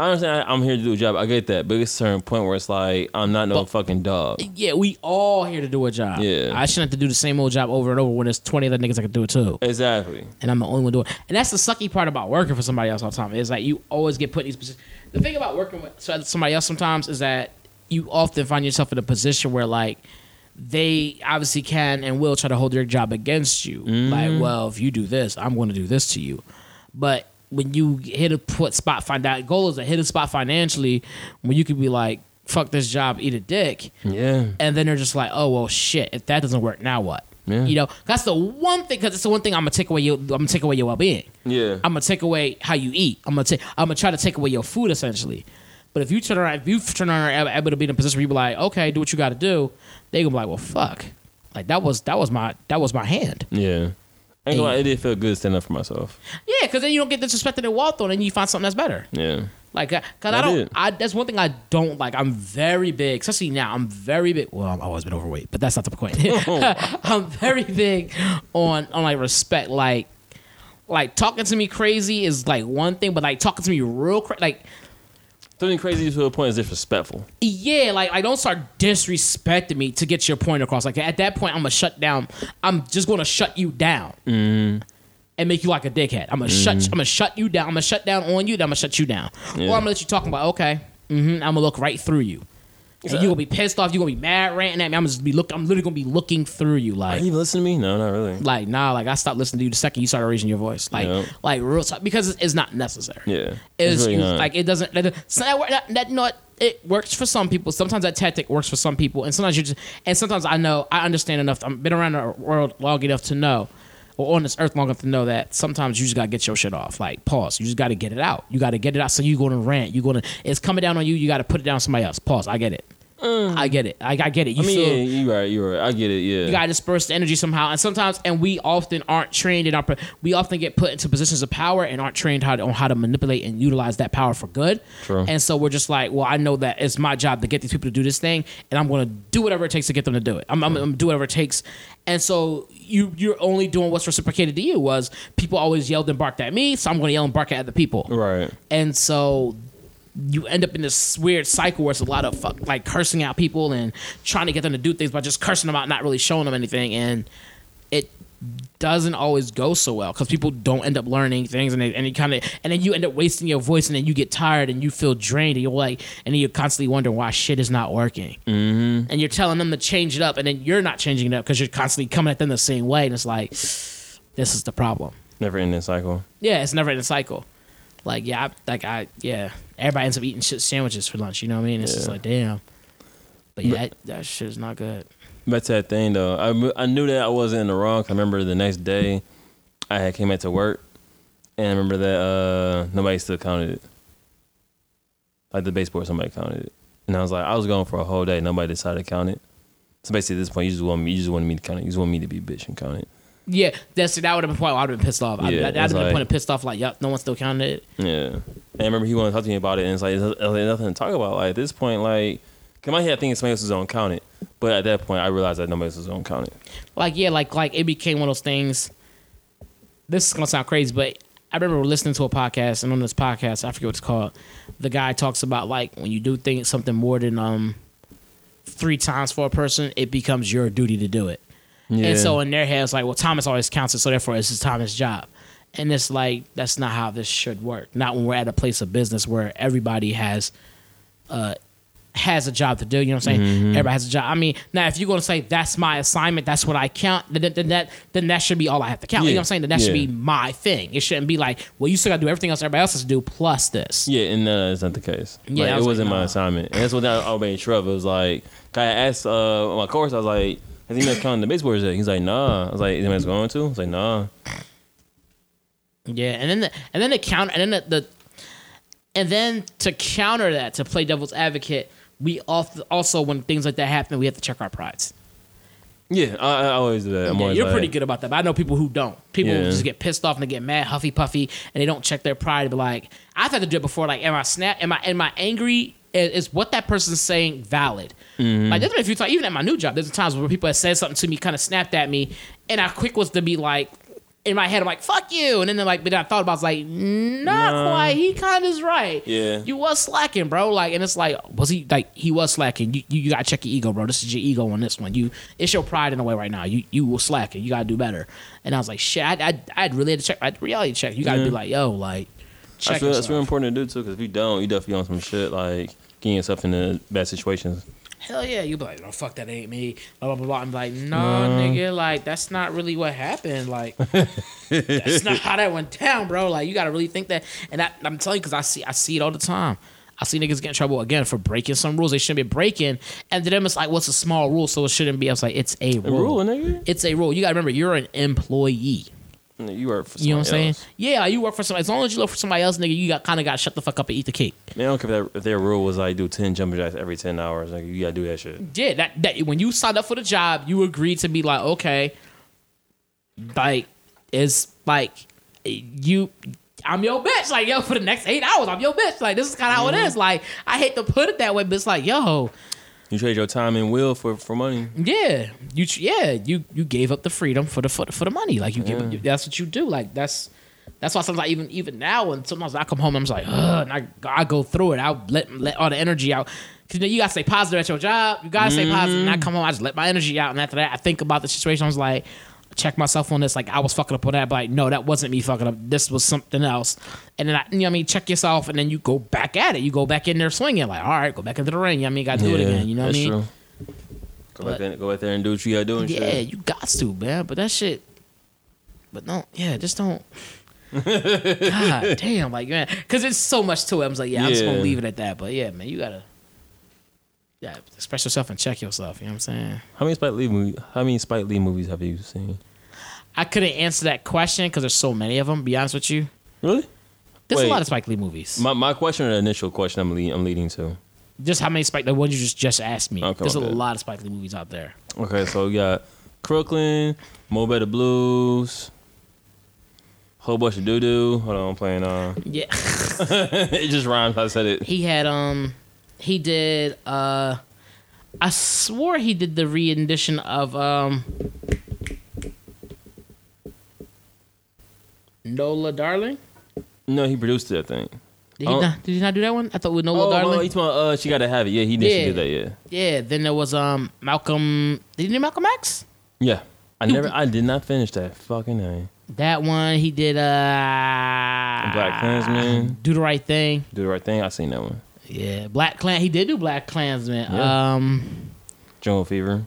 I understand I- I'm here to do a job. I get that, but it's a certain point where it's like I'm not no But- fucking dog. Yeah, we all here to do a job. Yeah. I shouldn't have to do the same old job over and over when there's 20 other niggas that can do it too. Exactly. and I'm the only one doing it. And that's the sucky part about working for somebody else all the time is that you always get put in these positions. The thing about working with somebody else sometimes is that you often find yourself in a position where like they obviously can and will try to hold their job against you. Like, mm-hmm. well, if you do this, I'm going to do this to you. But when you hit a put spot find out goal is to hit a spot financially when you could be like fuck this job, eat a dick, Yeah. and then they're just like, oh well, shit. If that doesn't work, now what? Yeah. You know, that's the one thing because it's the one thing I'm gonna take away your I'm gonna take away your well being. Yeah. I'm gonna take away how you eat. I'm gonna take. I'm gonna try to take away your food essentially. But if you turn around, if you turn around and able to be in a position where you be like, okay, do what you got to do, they gonna be like, well, fuck, like that was that was my that was my hand. yeah. Ain't gonna lie, it did feel good standing up for myself. Yeah, because then you don't get disrespected and walked on, and you find something that's better. Yeah. Like, uh, cause I, I don't. did. I that's one thing I don't like. I'm very big, especially now. I'm very big. Well, I've always been overweight, but that's not the point. I'm very big on on like respect. Like, like talking to me crazy is like one thing, but like talking to me real cra- like Something crazy to a point is disrespectful. yeah, like I don't start disrespecting me to get your point across. Like at that point, I'm gonna shut down. I'm just gonna shut you down and make you like a dickhead. I'm gonna shut. I'm gonna shut you down. I'm gonna shut down on you. Then I'm gonna shut you down. Or I'm gonna let you talk about okay. hmm I'm gonna look right through you. And you gonna be pissed off. You're gonna be mad, ranting at me. I'm just be look. I'm literally gonna be looking through you, Are like, you listening to me? No, not really. like nah. Like I stopped listening to you the second you started raising your voice, like, Yeah. like real talk, because it's, it's not necessary. Yeah. It's, really not. like it doesn't. That, so that, that, that not it works for some people. Sometimes that tactic works for some people, and sometimes you just and sometimes I know I understand enough. I've been around the world long enough to know, or on this earth long enough to know that sometimes you just gotta get your shit off. Like pause. You just gotta get it out. You gotta get it out. So you gonna rant. You gonna it's coming down on you. You gotta put it down somebody else. Pause. I get it. Mm. I get it. I, I get it. You I mean, feel. yeah, you right, you right. I get it. Yeah. You gotta disperse the energy somehow, and sometimes, and we often aren't trained in our. We often get put into positions of power and aren't trained how to, on how to manipulate and utilize that power for good. True. And so we're just like, well, I know that it's my job to get these people to do this thing, and I'm gonna do whatever it takes to get them to do it. I'm, I'm, I'm gonna do whatever it takes. And so you you're only doing what's reciprocated to you. Was people always yelled and barked at me, so I'm gonna yell and bark at other people. right. And so you end up in this weird cycle where it's a lot of fuck, like cursing out people and trying to get them to do things by just cursing them out, not really showing them anything. And it doesn't always go so well because people don't end up learning things and they, and you kind of and then you end up wasting your voice and then you get tired and you feel drained and you're like and then you're constantly wondering why shit is not working mm-hmm. and you're telling them to change it up and then you're not changing it up because you're constantly coming at them the same way and it's like this is the problem Never ending cycle. yeah, it's never in a cycle. Like yeah, I, like I yeah, everybody ends up eating shit sandwiches for lunch. You know what I mean? It's just like damn. But yeah, that, that shit is not good. To that thing though, I, I knew that I wasn't in the wrong. I remember the next day, I had came back to work, and I remember that uh, nobody still counted it. Like the baseboard, somebody counted it, and I was like, I was going for a whole day. Nobody decided to count it. So basically, at this point, you just want me, you just wanted me to count it. You just want me to be a bitch and count it. Yeah, that's that would have been point. I'd have been pissed off. I, that would have been like- point of pissed off. Like, yep, no one still counted it. Yeah. And I remember he wanted to talk to me about it, and it's like, there's there's nothing to talk about. Like, at this point, like, come out here thinking somebody else is on count it. But at that point, I realized that nobody else was on count it. Like yeah, like like it became one of those things. This is gonna sound crazy, but I remember listening to a podcast, and on this podcast, I forget what it's called. The guy talks about like when you do things something more than um three times for a person, it becomes your duty to do it. Yeah. And so in their heads, like, well, Thomas always counts it, so therefore it's Thomas' job. And it's like that's not how this should work. Not when we're at a place of business where everybody has uh has a job to do. You know what I'm saying? Mm-hmm. Everybody has a job. I mean, now if you're gonna say that's my assignment, that's what I count, then, then that then that should be all I have to count. You know what I'm saying? Then that should be my thing. It shouldn't be like, well, you still gotta do everything else everybody else has to do plus this. Yeah, and uh, that's not the case. Yeah, like, I it was wasn't like, my nah. assignment. And that's what I, sure of. It was like, I asked uh, my course, I was like, has anybody counting the baseboards yet? He's like, nah. I was like, anybody's going to? I was like, nah. Yeah, and then the, and then the counter and then the, the and then to counter that to play devil's advocate, we also when things like that happen, we have to check our prides. Yeah, I, I always do that. Yeah, you're like, pretty good about that. But I know people who don't. People who Yeah. just get pissed off and they get mad, huffy puffy, and they don't check their pride. But like, I've had to do it before. Like, am I snap? Am I am I angry? Is, is what that person's saying valid? Mm-hmm. Like, there's been a few times, even at my new job, there's times where people have said something to me, kind of snapped at me, and I quick was to be like. In my head, I'm like, "Fuck you," and then like, but then I thought about, it, I was like, "Not Nah. quite. He kind of is right. Yeah. you was slacking, bro. Like, and it's like, was he like he was slacking? You, you, you gotta check your ego, bro. This is your ego on this one. You, it's your pride in a way right now. You you were slacking. You gotta do better. And I was like, shit, I I I'd really had to check. I'd reality check. You gotta Yeah. be like, yo, like, check That's, real, that's real important to do, too, because if you don't, you definitely on some shit, like getting yourself into bad situations. Hell yeah, you be like, no, fuck that ain't me. Blah blah blah. blah. I'm like, no, uh-huh. nigga, like that's not really what happened. Like, that's not how that went down, bro. Like, you gotta really think that. And I, I'm telling you, because I see I see it all the time. I see niggas get in trouble again for breaking some rules they shouldn't be breaking, and to them it's like, what's a small rule, so it shouldn't be. I was like, it's a A rule. rule, nigga. It's a rule. You gotta remember, you're an employee. You work for You know what I'm somebody saying? else. Yeah, you work for somebody. As long as you work for somebody else, nigga, you got kind of got to shut the fuck up and eat the cake. Man, I don't care if, that, if their rule was like do ten jumping jacks every ten hours. Like you gotta do that shit. Yeah, that that when you signed up for the job, you agreed to be like, okay, like it's like you. I'm your bitch. Like, yo, for the next eight hours, I'm your bitch. Like, this is kind of how it mm-hmm. is. Like, I hate to put it that way, but it's like, yo, You trade your time and will for for money. yeah, you, yeah, you, you gave up the freedom for the for, the- for the money. Like, you give, up, that's what you do. Like, that's that's why sometimes I even even now, and sometimes I come home, I'm just like, ugh, and I, I go through it. I let let all the energy out. Cause you, know, you gotta stay positive at your job. You gotta stay positive. And I mm-hmm. come home, I just let my energy out. And after that, I think about the situation. I was like, check myself on this. Like I was fucking up on that, but like, no, that wasn't me fucking up. This was something else. And then I, you know, what I mean, check yourself, and then you go back at it. You go back in there swinging. Like, all right, go back into the ring. You know what I mean, gotta do it again. You know what I mean? True. Go back, But- there, go out there and do what you gotta do and Yeah, shit. you got to, man. But that shit. But no, yeah, just don't. God damn, like man, because it's so much to it. I'm just like, yeah, I'm just gonna leave it at that. But yeah, man, you gotta, yeah, express yourself and check yourself. You know what I'm saying? How many Spike Lee movie, How many Spike Lee movies have you seen? I couldn't answer that question because there's so many of them. Be honest with you, Really? there's Wait. a lot of Spike Lee movies. My my question or the initial question I'm leading, I'm leading to. just how many Spike? The ones you just just asked me. Okay, there's a lot of Spike Lee movies out there. Okay, so we got Crooklyn, Mo Better Blues, whole bunch of doo doo. Hold on, I'm playing. Uh, Yeah, it just rhymes. I said it. he had um, he did uh, I swore he did the re-edition of um. Nola Darling? No, he produced it. I think. Did he, Oh. not, did he not do that one? I thought with Nola Oh, Darling. oh, he's about, uh, she gotta have it. Yeah, he initially Yeah. did that. Yeah, yeah. Then there was um Malcolm. Did he do Malcolm X? yeah. I never, I did not finish that fucking name. That one he did. Uh, Black Klansman. Do the right thing. Do the right thing. I seen that one. Yeah, Black Clan. He did do Black Klansman. Yeah. Um, Jungle Fever.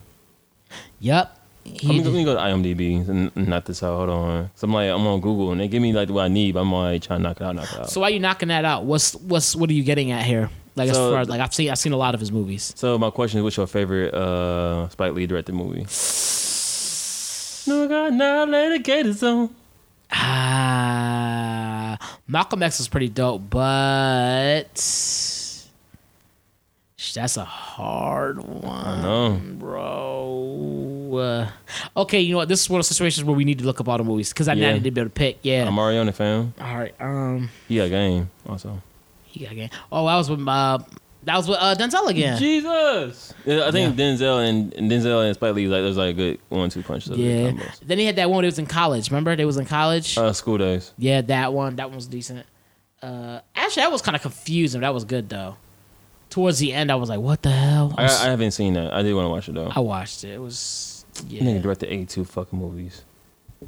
yep. Let He me, let me go to IMDb and not this out. Hold on. So I'm like, I'm on Google and they give me like what I need, but I'm like trying to knock it out, knock it out. So, so why you knocking that out? What's what's what are you getting at here? Like as far as like I've seen I've seen a lot of his movies. So my question is, what's your favorite uh, Spike Lee directed movie? No, I got now let it get its own. Ah, Malcolm X was pretty dope, but that's a hard one. know. bro. Uh, okay, you know what? This is one of the situations where we need to look up all the movies because I Yeah. need to be able to pick. Yeah. I'm already on the fam. all right. Um, He got game also. he got game. Oh, that was with uh, that was with uh, Denzel again. Jesus. Yeah, I think Denzel and, and Denzel and Spike Lee like there's like a good one two punches. Of Yeah. Then he had that one. That was in college. Remember, they was in college. Uh, school days. yeah, that one. That one was decent. Uh, actually, that was kind of confusing. That was good though. Towards the end, I was like, "What the hell?" I, I haven't seen that. I did want to watch it though. I watched it. It was yeah. Nigga directed 82 fucking movies. I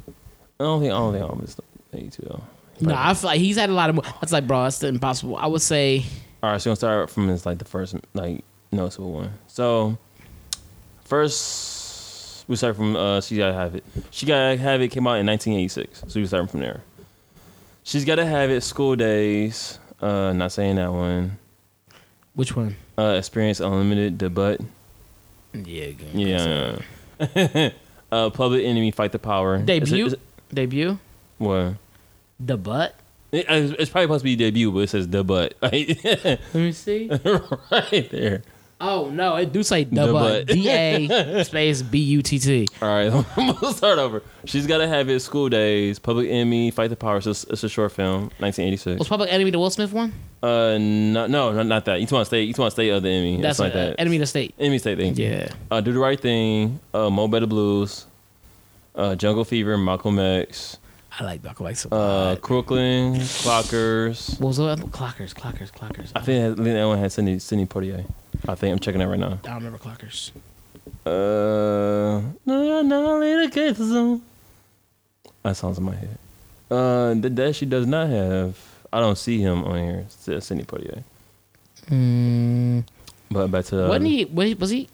don't think I don't think I missed 82 though. No, I feel like he's had a lot of. Mo- That's like, bro, that's impossible. I would say, All right, so we'll start from his like the first like noticeable one. So first we start from uh she gotta have it. She gotta have it came out in 1986. So we start from there. She's gotta have it. School days. Uh, not saying that one. Which one? Uh, experience unlimited. The butt. Yeah, good. Yeah. uh, public enemy fight the power. Debut. Is it- is it- Debut. what? The butt. It- it's probably supposed to be debut, but it says the butt. Like, Let me see. right there. Oh no, it do say the, The butt. butt. D A space B U T T. All right, I'm gonna start over. She's got to have it. School days, Public Enemy, Fight the Power. It's, it's a short film, 1986. Was Public Enemy the Will Smith one? Uh, no, no, not, not that. You want to stay? You want to stay of the Enemy? That's like uh, that. Enemy of the State. Enemy State thing. Yeah. Uh, Do the right thing. Uh, Mo Better Blues. Uh, Jungle Fever, Malcolm X. I like Malcolm X. a Uh, lot. Crooklyn, Clockers. what was the other? Clockers, Clockers, Clockers. I think that one had Cindy Cindy Poitier. I think I'm checking that right now. I don't remember Clockers. Uh, no, no, later, get. That sounds in my head. Uh, that, that she does not have. I don't see him on here. It's Cindy Poitier. Mm, But back to. wasn't he? Was he? Was he?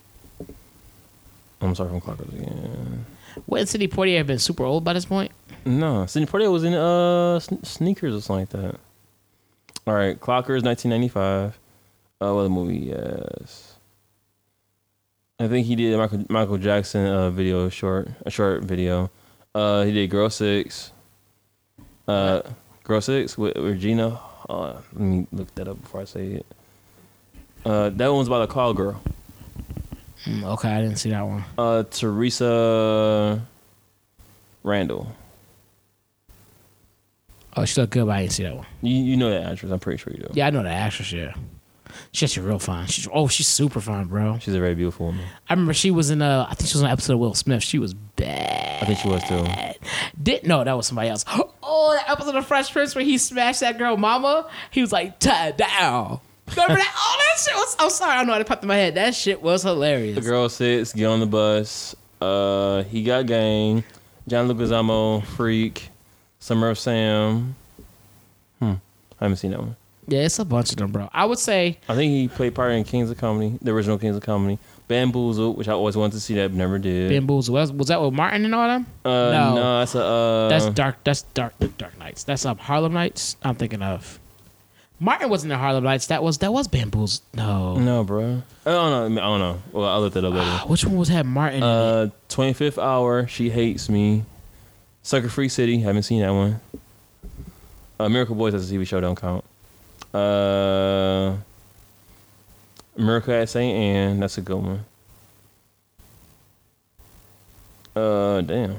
I'm sorry from Clockers again. Wouldn't Sidney Poitier have been super old by this point? No, Cindy Poitier was in uh sn- sneakers or something like that. All right, Clockers, 1995. Uh, what movie? Yes. I think he did a Michael Michael Jackson uh, video short, a short video. Uh, he did Girl Six. Uh, Girl Six with Regina. Uh, let me look that up before I say it. Uh, that one's about a call girl. Mm, okay, I didn't see that one. Uh, Theresa Randle. Oh, she looked good, but I didn't see that one. You you know that actress? I'm pretty sure you do. Yeah, I know the actress. Yeah, she's actually real fine. She's oh, she's super fine, bro. She's a very beautiful woman. I remember she was in a. I think she was on an episode of Will Smith. She was bad. I think she was too. Did no, that was somebody else. Oh, that episode of Fresh Prince where he smashed that girl mama. He was like, tie down. Remember that? Oh, that shit was. I'm sorry, I don't know how to popped in my head. That shit was hilarious. The girl sits, get on the bus. Uh, he got gang. John Leguizamo, Freak, Summer of Sam. Hmm, I haven't seen that one. Yeah, it's a bunch of them, bro. I would say I think he played part in Kings of Comedy, the original Kings of Comedy. Bamboozled, which I always wanted to see that, but never did. Bamboozle. Was, was that with Martin and all them? uh, no. no. that's a. Uh, That's dark. That's dark. Dark Knights. That's um Harlem Nights. I'm thinking of. Martin wasn't in Harlem Nights. That was that was Bamboozle. No. No, bro. I don't know. I don't know. Well, I'll look that up later. Which one was had Martin? in it? Uh, 25th Hour, She Hates Me. Sucker Free City, haven't seen that one. Uh, Miracle Boys as a TV show don't count. Uh, Miracle at St. Anne, that's a good one. Uh, damn.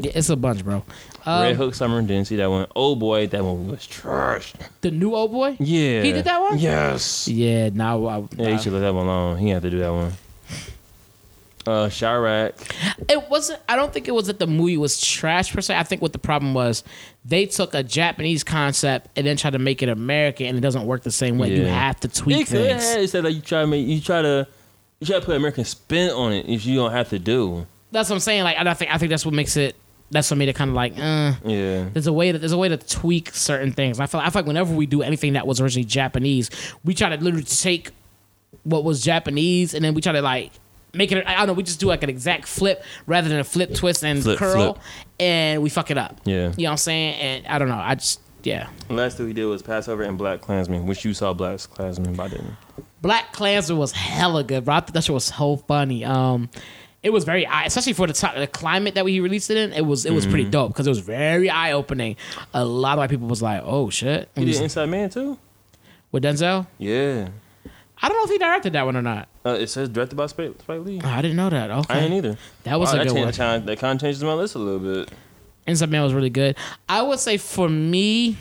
Yeah, it's a bunch, bro. Red Um, Hook Summer, didn't see that one. Oh boy, that one was trash. the new old boy. Yeah. He did that one? Yes. Yeah, now I, Yeah, you should let that one alone. He had to do that one. Uh, Chi-Raq. it wasn't. I don't think it was that the movie was trash per se. I think what the problem was, they took a Japanese concept and then tried to make it American, and it doesn't work the same way. You have to tweak It things. It said like you try to make you try to you try to put American spin on it if you don't have to do. That's what I'm saying. Like, I don't think I think that's what makes it. That's what made it kind of like. Uh, Yeah. there's a way to there's a way to tweak certain things. I feel I feel like whenever we do anything that was originally Japanese, we try to literally take what was Japanese and then we try to like make it. I don't know. We just do like an exact flip rather than a flip, twist, and Flip, curl, flip. and we fuck it up. Yeah. You know what I'm saying? And I don't know. I just yeah. The last thing we did was Passover and Black Klansman, which you saw Black Klansman, but I didn't. Black Klansman was hella good, bro. I thought that shit was so funny. Um, it was very eye, especially for the top, the climate that we released it in. It was it was pretty dope because it was very eye opening. A lot of white people was like, "Oh shit!" You did Inside Man too. with Denzel. Yeah. I don't know if he directed that one or not. Uh, it says directed by Spike, Spike Lee. Oh, I didn't know that. Okay, I ain't either. That was a that good changed- one. That kind, that kind of changes my list a little bit. Inside Man was really good. I would say for me,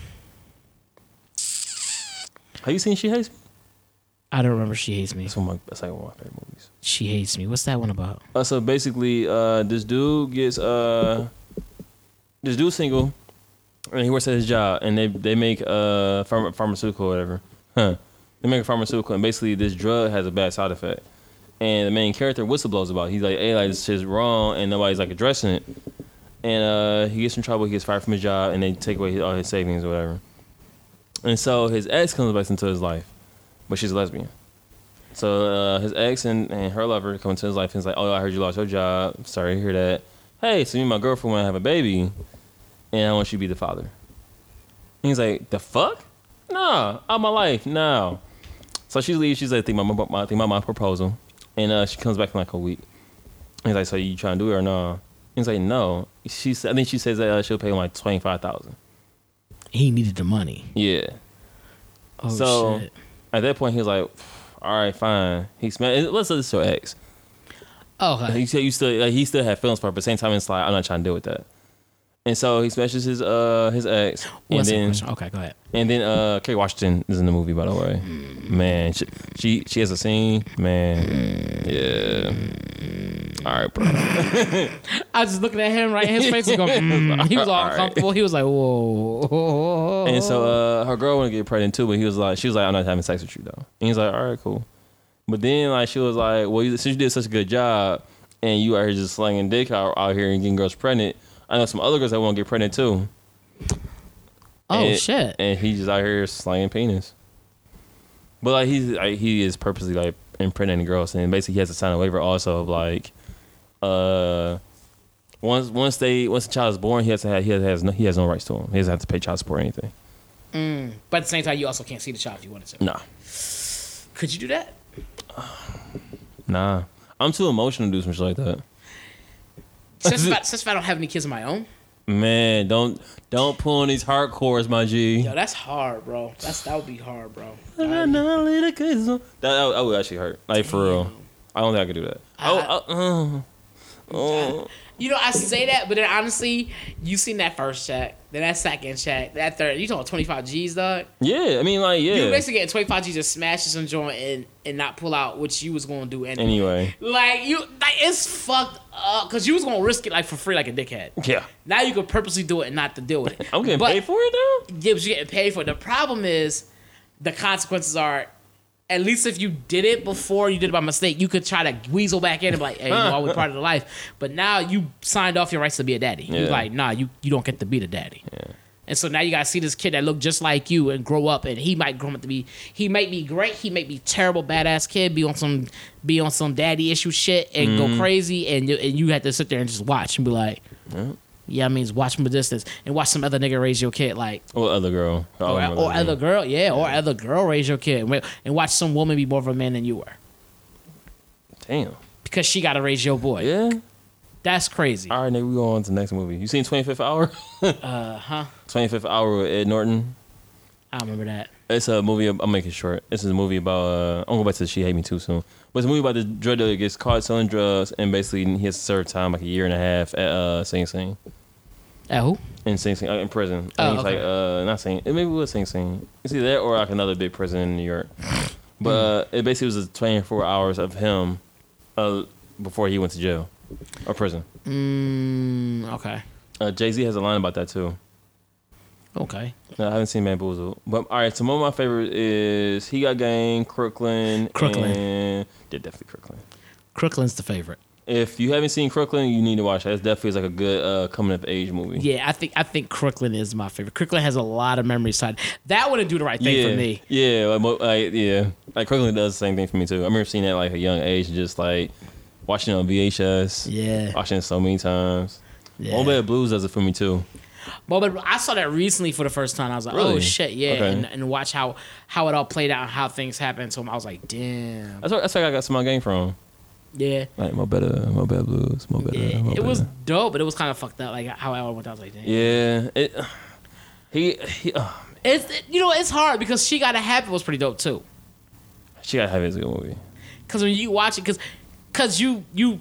Have you seen She Hates Me? I don't remember. She hates me. That's one of my, that's like one of my favorite movies. She hates me. What's that one about? Uh, so basically, uh, this dude gets uh, this dude single, and he works at his job, and they they make uh pharma, pharmaceutical or whatever. Huh? They make a pharmaceutical, and basically this drug has a bad side effect, and the main character whistleblowers about. It. He's like, "Hey, like this shit's wrong," and nobody's like addressing it, and uh, he gets in trouble. He gets fired from his job, and they take away his, all his savings or whatever. And so his ex comes back into his life, but she's a lesbian. So uh, his ex and, and her lover come into his life and he's like, "Oh, I heard you lost your job. Sorry to hear that. Hey, so me and my girlfriend want to have a baby, and I want you to be the father." And he's like, "The fuck? Nah, out my life now." So she leaves. She's like, "Think about my, think about my proposal," and uh, she comes back in like a week. And he's like, "So you trying to do it or no?" And he's like, "No." She, I think she says that uh, she'll pay him like twenty five thousand. He needed the money. Yeah. Oh So- shit. At that point, he was like, "All right, fine." He smacked. Let's say this to your ex. Okay. He said you still like, he still had feelings for her, but at the same time it's like I'm not trying to deal with that. And so he smashes his uh his ex, and What's the then question? Okay, go ahead. and then uh Kerry Washington is in the movie by the way. Man, she she, she has a scene. Man, yeah. All right, bro. I was just looking at him, right? His face was going. Mm. He was all All right. uncomfortable. He was like, "Whoa." And so uh her girl wanted to get pregnant too, but he was like, she was like, I'm not having sex with you though. And he's like, all right, cool. But then like she was like, well, you, since you did such a good job, and you out here just slanging dick out, out here and getting girls pregnant, I know some other girls that want to get pregnant too. oh and, shit. And he just out here slaying penis. But like he's like, he is purposely like impregnating girls, and basically he has to sign a waiver also of like, uh, once once they once the child is born, he has to have he has no he has no rights to him. He doesn't have to pay child support or anything. But at the same time, you also can't see the child if you wanted to. Nah. Could you do that? Nah, I'm too emotional to do some shit like that. Since if, I, if I don't have any kids of my own, Man, don't don't pull on these hardcores, my G. yo, that's hard, bro. That's that would be hard, bro. That, that, that would actually hurt. Like for real. I don't think I could do that. Oh, oh, oh. oh. You know, I say that, but then honestly, you seen that first check, then that second check, that third. You talking twenty five G's, dog? Yeah, I mean, like, yeah. You basically getting twenty five G's to smash some joint and and not pull out what you was going to do anyway. Anyway, like you, like it's fucked Uh, up because you was gonna risk it like for free, like a dickhead. Yeah. Now you could purposely do it and not to deal with it. I'm getting But- paid for it though. Yeah, but you're getting paid for it. The problem is the consequences are. At least if you did it before you did it by mistake, you could try to weasel back in and be like, "Hey, you know, I was part of the life." But now you signed off your rights to be a daddy. You're like, "Nah, you you don't get to be the daddy." And so now you gotta see this kid that look just like you and grow up, and he might grow up to be. He might be great. He might be terrible, badass kid. Be on some be on some daddy issue shit and go mm-hmm. crazy, and you, and you have to sit there and just watch and be like, "Yeah, I mean, watch from a distance and watch some other nigga raise your kid like." Or other girl. Or, or other girl, yeah, or other girl raise your kid, and- watch some woman be more of a man than you were Damn. because she got to raise your boy. Yeah. That's crazy. All right, nigga, we go on to the next movie. You seen 25th Hour? Uh huh. 25th Hour with Ed Norton. I remember that. It's a movie. I'm making it short. This is a movie about. Uh, I'm gonna go back to She Hate Me Too Soon. But it's a movie about the drug dealer gets caught selling drugs, and basically he has to serve time like a year and a half at uh, Sing Sing At who? in Sing Sing uh, in prison. Oh, and he's okay. like uh, not Sing. It maybe it was Sing Sing. It's either that or like another big prison in New York. But uh, it basically was a 24 hours of him uh, before he went to jail or prison. Mm, okay. Uh, Jay Z has a line about that too. Okay. No, I haven't seen Bamboozle. But all right, some of my favorite is He Got Game, Crooklyn, Crooklyn. and yeah, definitely Crooklyn. Crooklyn's the favorite. If you haven't seen Crooklyn, you need to watch that. It definitely is like a good uh, coming of age movie. Yeah, I think I think Crooklyn is my favorite. Crooklyn has a lot of memories tied. That wouldn't do the right thing yeah, for me. Yeah, like, like yeah, like Crooklyn does the same thing for me too. I remember seeing that at, like a young age, just like watching it on VHS. Yeah. watching it so many times. Yeah. Mobile Bad Blues does it for me too. Well, but I saw that recently for the first time. I was like, oh shit, yeah, Okay. and, and watch how how it all played out, and how things happened. So I was like, damn, That's where, that's where I got some of my game from. yeah. Like Mo Better, Mo Bad Blues, Mo Better. Yeah, Mo it was dope, but it was kind of fucked up. Like how I went, I was like, damn. Yeah, it. He, he uh, It's you know it's hard because she got a have it was pretty dope too. she got a have it as a good movie. Because when you watch it, because because you you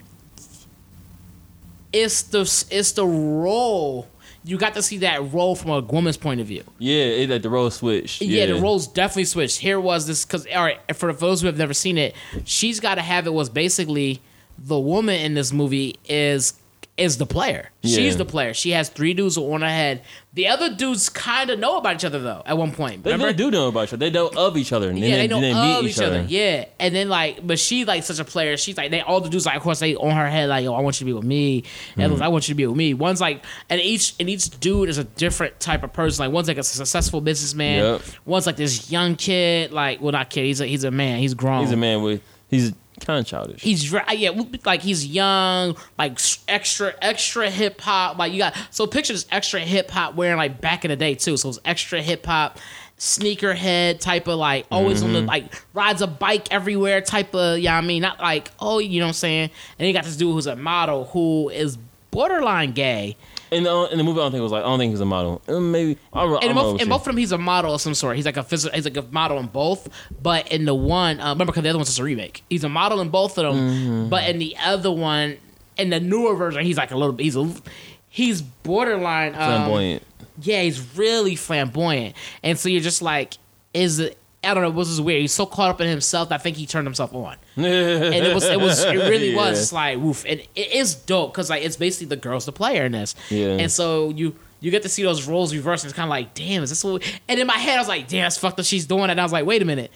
it's the it's the role you got to see that role from a woman's point of view. Yeah, it, like the role switched. Yeah, the roles definitely switched. Here was this because all right for those who have never seen it, she's got to have it was basically the woman in this movie is is the player. Yeah. She's the player. She has three dudes on her head. The other dudes kind of know about each other though. At one point, They, remember? they do know about each other. They know of each other. And Yeah, then they know then of meet each other. Yeah, and then like, but she like such a player. She's like, they all the dudes like, of course, they on her head like, yo, I want you to be with me. Mm-hmm. And I want you to be with me. One's like, and each and each dude is a different type of person. Like one's like a successful businessman. Yep. One's like this young kid. Like, well, not kid. He's a he's a man. He's grown. He's a man with. He's kind of childish. He's yeah, like he's young, like extra extra hip hop. Like you got so picture this extra hip hop wearing like back in the day too. So it's extra hip hop, sneakerhead type of like always on the Mm-hmm. like rides a bike everywhere type of yeah. I mean not like oh you know what I'm saying. And you got this dude who's a model who is borderline gay. In, the, in the movie, I don't think it was like. I don't think he was a model. Uh, Maybe. I don't, I And in, both, in both of them, he's a model of some sort. He's like a physical. He's like a model in both. But in the one, uh, remember, because the other one's just a remake. He's a model in both of them. Mm-hmm. But in the other one, in the newer version, he's like a little. He's a. He's borderline. Um, flamboyant. Yeah, he's really flamboyant, and so you're just like, is it? I don't know. This is weird. He's so caught up in himself. that I think he turned himself on and it was it was it really Yeah. was like woof and it is dope because like it's basically the girl's the player in this Yeah. and so you you get to see those roles reversed and it's kind of like damn is this what we-" and in my head I was like damn that's fucked up she's doing it and I was like wait a minute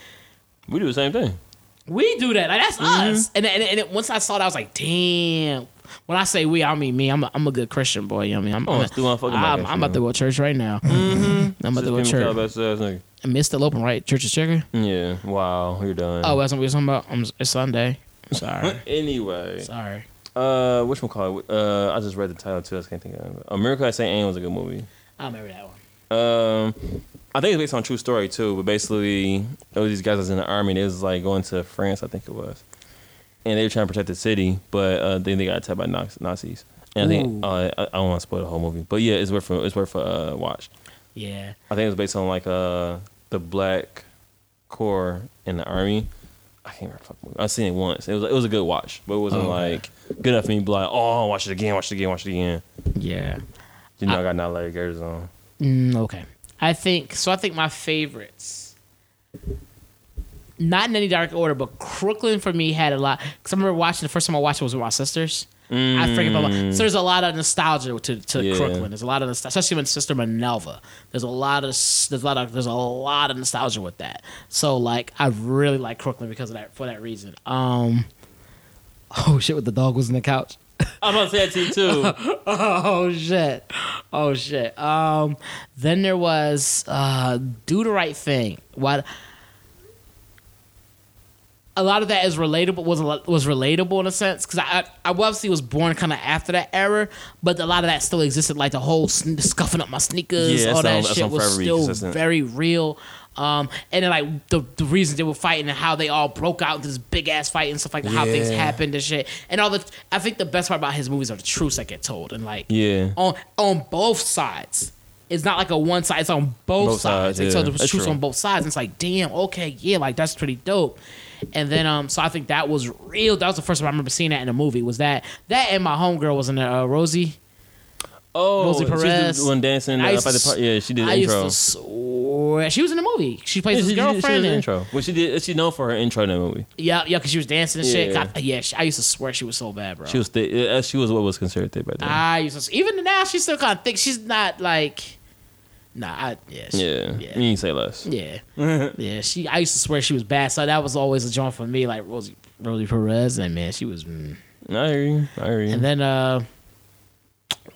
We do the same thing. we do that like that's Mm-hmm. us and and, and it, once I saw that I was like damn when I say we I mean me I'm a, I'm a good Christian boy you know what I mean I'm, Oh, I'm, let's do one fucking I'm, I'm about to go to church right now mm-hmm. I'm about to go to Just church Calabash ass nigga. and it's still open right church is checker Yeah. Wow. You're done. oh that's what we were talking about I'm, it's Sunday sorry Anyway. sorry Uh, which one call it? Uh, I just read the title too. I just can't think of it. America at St. Anne was a good movie. I remember that one Um, I think it's based on a true story too. But basically, it was these guys that was in the army. They was like going to France, I think it was, and they were trying to protect the city, but uh, then they got attacked by Nazis. And I think uh, I, I don't want to spoil the whole movie, but yeah, it's worth for it's worth for uh, watch. Yeah. I think it was based on like uh the black corps in the army. I can't remember. the fucking movie. I've seen it once. It was it was a good watch, but it wasn't Oh, like good enough for me to be like, oh, watch it again, watch it again, watch it again. Yeah. You know, I, got not Larry Gators on. Mm, okay. I think so. I think my favorites, not in any dark order, but Crooklyn for me had a lot. Because I remember watching the first time I watched it was with my sisters. I forget about so there's a lot of nostalgia to, to. Yeah. Crooklyn. There's a lot of nostalgia, especially when sister Manelva. There's a lot of there's a lot of there's a lot of nostalgia with that. So like I really like Crooklyn because of that for that reason. Um. Oh shit! With the dog was in the couch. I'm about to say that to you too. Oh shit. Oh shit. Um then there was uh Do the Right Thing. What a lot of that is relatable was was relatable in a sense because I, I obviously was born kind of after that era, but a lot of that still existed. Like the whole sn- scuffing up my sneakers, Yeah, all that shit was still consistent. very real. Um, and then like the the reasons they were fighting and how they all broke out into this big ass fight and stuff like that, how things Yeah. happened and shit. And all the I think the best part about his movies are the truths that get told and like Yeah. on on both sides. It's not like a one side. It's on both, Both sides. sides, They tell yeah. the That's truth true. on both sides. And it's like, damn, okay, yeah, like that's pretty dope. And then, um, so I think that was real. That was the first time I remember seeing that in a movie. Was that that and my homegirl was in there, uh, Rosie. Oh, Rosie she's Perez. the one dancing used at the. Yeah, she did the I intro. used to swear she was in the movie. She plays Yeah, his she, she, she was girlfriend. the intro. Well, she did. She's known for her intro in that movie. Yeah, yeah, because she was dancing and shit. Yeah. God, yeah, she, I used to swear she was so bad, bro. She was thick. uh, She was what was considered thick back then. I used to even now she's still kind of thick. She's not like, nah, I, yeah, she, yeah. yeah. You need say less. Yeah, yeah. She, I used to swear she was bad, so that was always a joint for me. Like Rosie, Rosie Perez, and man, she was. Mm. I hear you. I hear you. And then, uh,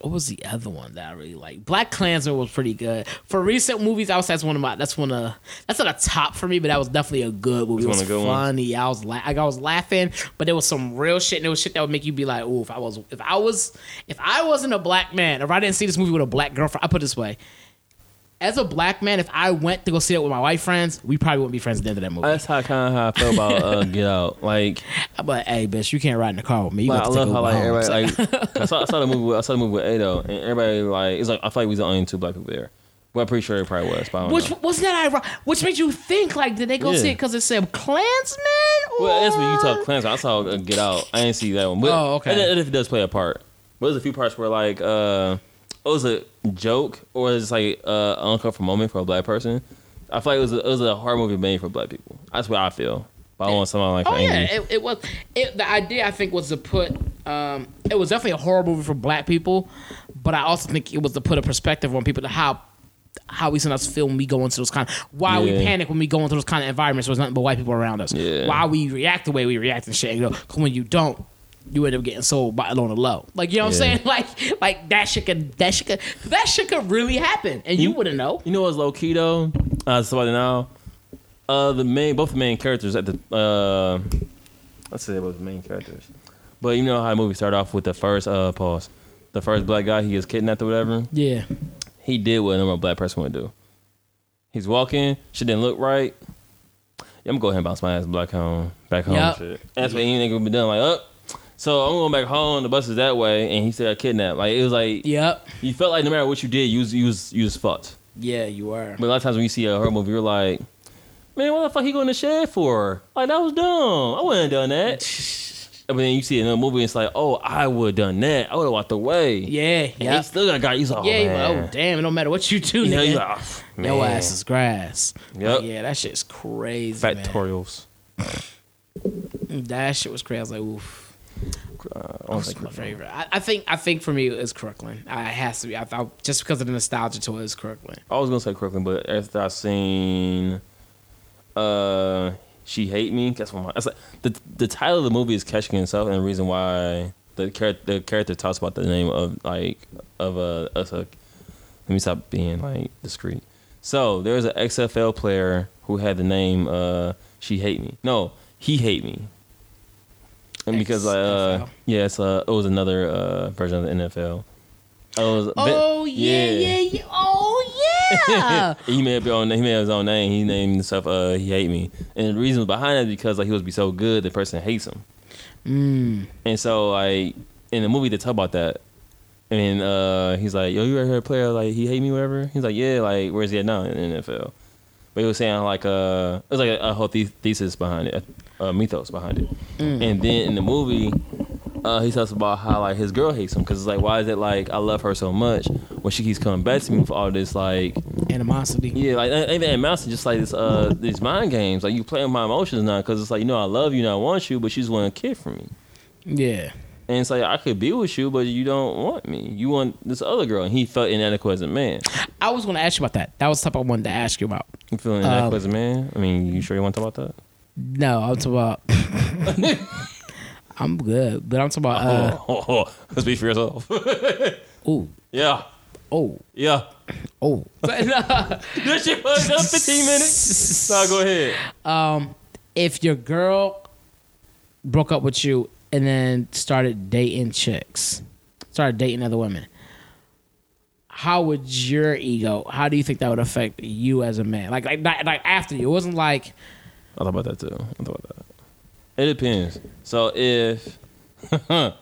what was the other one that I really like? Black Klansman was pretty good. For recent movies, I was that's one of my. That's one of. That's not a top for me, but that was definitely a good movie. It It's was one good ones. funny. I was la- like, I was laughing, but there was some real shit. And there was shit that would make you be like, "Ooh, if I was, if I was, if I wasn't a black man, if I didn't see this movie with a black girlfriend, I put it this way." As a black man, if I went to go see it with my white friends, we probably wouldn't be friends at the end of that movie. That's how kind of how I felt about uh, Get Out. Like, I'm like, hey, bitch, you can't ride in the car with me. You like I love how like everybody like- I saw, I saw the movie. With, I saw the movie with Ado, and everybody like it's like I feel like we was the only two black people there. Well, I'm pretty sure it probably was. But Which know. wasn't that ironic? Which made you think like did they go Yeah. see it because it said Klansman? Or... Well, that's when you talk Klansman. I saw uh, Get Out. I didn't see that one. But Oh, okay. And, and if it does play a part, but there's a few parts where like uh, it was a joke or it's like uh, an uncomfortable moment for a black person. I feel like it was a, it was a horror movie made for black people. That's what I feel. But I want someone like Oh yeah, it, it was. It, the idea I think was to put. Um, it was definitely a horror movie for black people, but I also think it was to put a perspective on people to how how we sometimes feel when we go into those kind. of why we panic when we go into those kind of environments where there's nothing but white people around us. Yeah. Why we react the way we react and shit. You know, when you don't. You end up getting sold by on the low, like you know what I'm saying. Like, like that shit could, that shit could, that shit could really happen, and you, wouldn't know. You know what's low key though? Uh, somebody now. Uh, the main, both the main characters at the uh, let's say both the main characters. But you know how the movie started off with the first uh pause, the first black guy he gets kidnapped or whatever. Yeah, He did what a normal black person would do. He's walking, shit didn't look right. Yeah, I'm gonna go ahead and bounce my ass back home, back home. Yup. Shit. That's what any nigga would be done. Like, up. So I'm going back home. The bus is that way, and he said I kidnapped. Like it was like yep, you felt like no matter what you did, you was you was, you was fucked. yeah, you were. But a lot of times when you see a horror movie, you're like, man, what the fuck he going to shed for? Like, that was dumb. I wouldn't have done that. But then you see another movie, and it's like, oh, I would have done that. I would have walked away. Yeah, And he yeah, still got got. He's like, oh, yeah. man. oh damn! It don't matter what you do, You nigga. like, oh, man. Your ass is grass. Yep. Like, yeah, that shit's crazy. man. Factorials. That shit was crazy. I was like, oof. Uh, I my favorite. I, I think. I think for me, it's Crooklyn. I it has to be. I thought just because of the nostalgia to it, it's Crooklyn. I was gonna say Crooklyn, but after I seen, uh, she hate me. That's of my- That's like the the title of the movie is catching itself, and the reason why the character the character talks about the name of like of a us a. Let me stop being like discreet. So there's an XFL player who had the name uh she hate me. No, he hate me. And because like uh yeah, it's uh it was another uh version of the NFL. Oh, was, Oh yeah, yeah, yeah. Oh yeah. he made up his own. He made up his own name. He named himself. Uh, he hate me, and the reason behind that is because like he was be so good, the person hates him. Mm. And so like in the movie they talk about that. And uh, he's like, "Yo, you ever heard a player like he hate me, whatever?" He's like, "Yeah, like where's he at now in the NFL?" But he was saying like uh, it was like a, a whole the- thesis behind it, a, a mythos behind it. And then in the movie, uh, he talks about how like his girl hates him because it's like, why is it like I love her so much when she keeps coming back to me for all this like Animosity. yeah, like ain't even mountain, just like this uh these mind games. Like you playing with my emotions now because it's like you know I love you and I want you, but she's just want a kid from me. Yeah. And it's like I could be with you, but you don't want me. You want this other girl, and he felt inadequate as a man. I was going to ask you about that. That was the type I wanted to ask you about. You feeling inadequate as a man? I mean, you sure you want to talk about that? No, I'm talking about. I'm good, but I'm talking about. Uh, oh, oh, oh. speak for yourself. ooh, yeah, oh, yeah. oh. This shit fucked up 15 minutes. No, go ahead. um, if your girl broke up with you and then started dating chicks, started dating other women, how would your ego? How do you think that would affect you as a man? Like, like, like, like after you, it wasn't like. I thought about that too. I thought about that. It depends. So if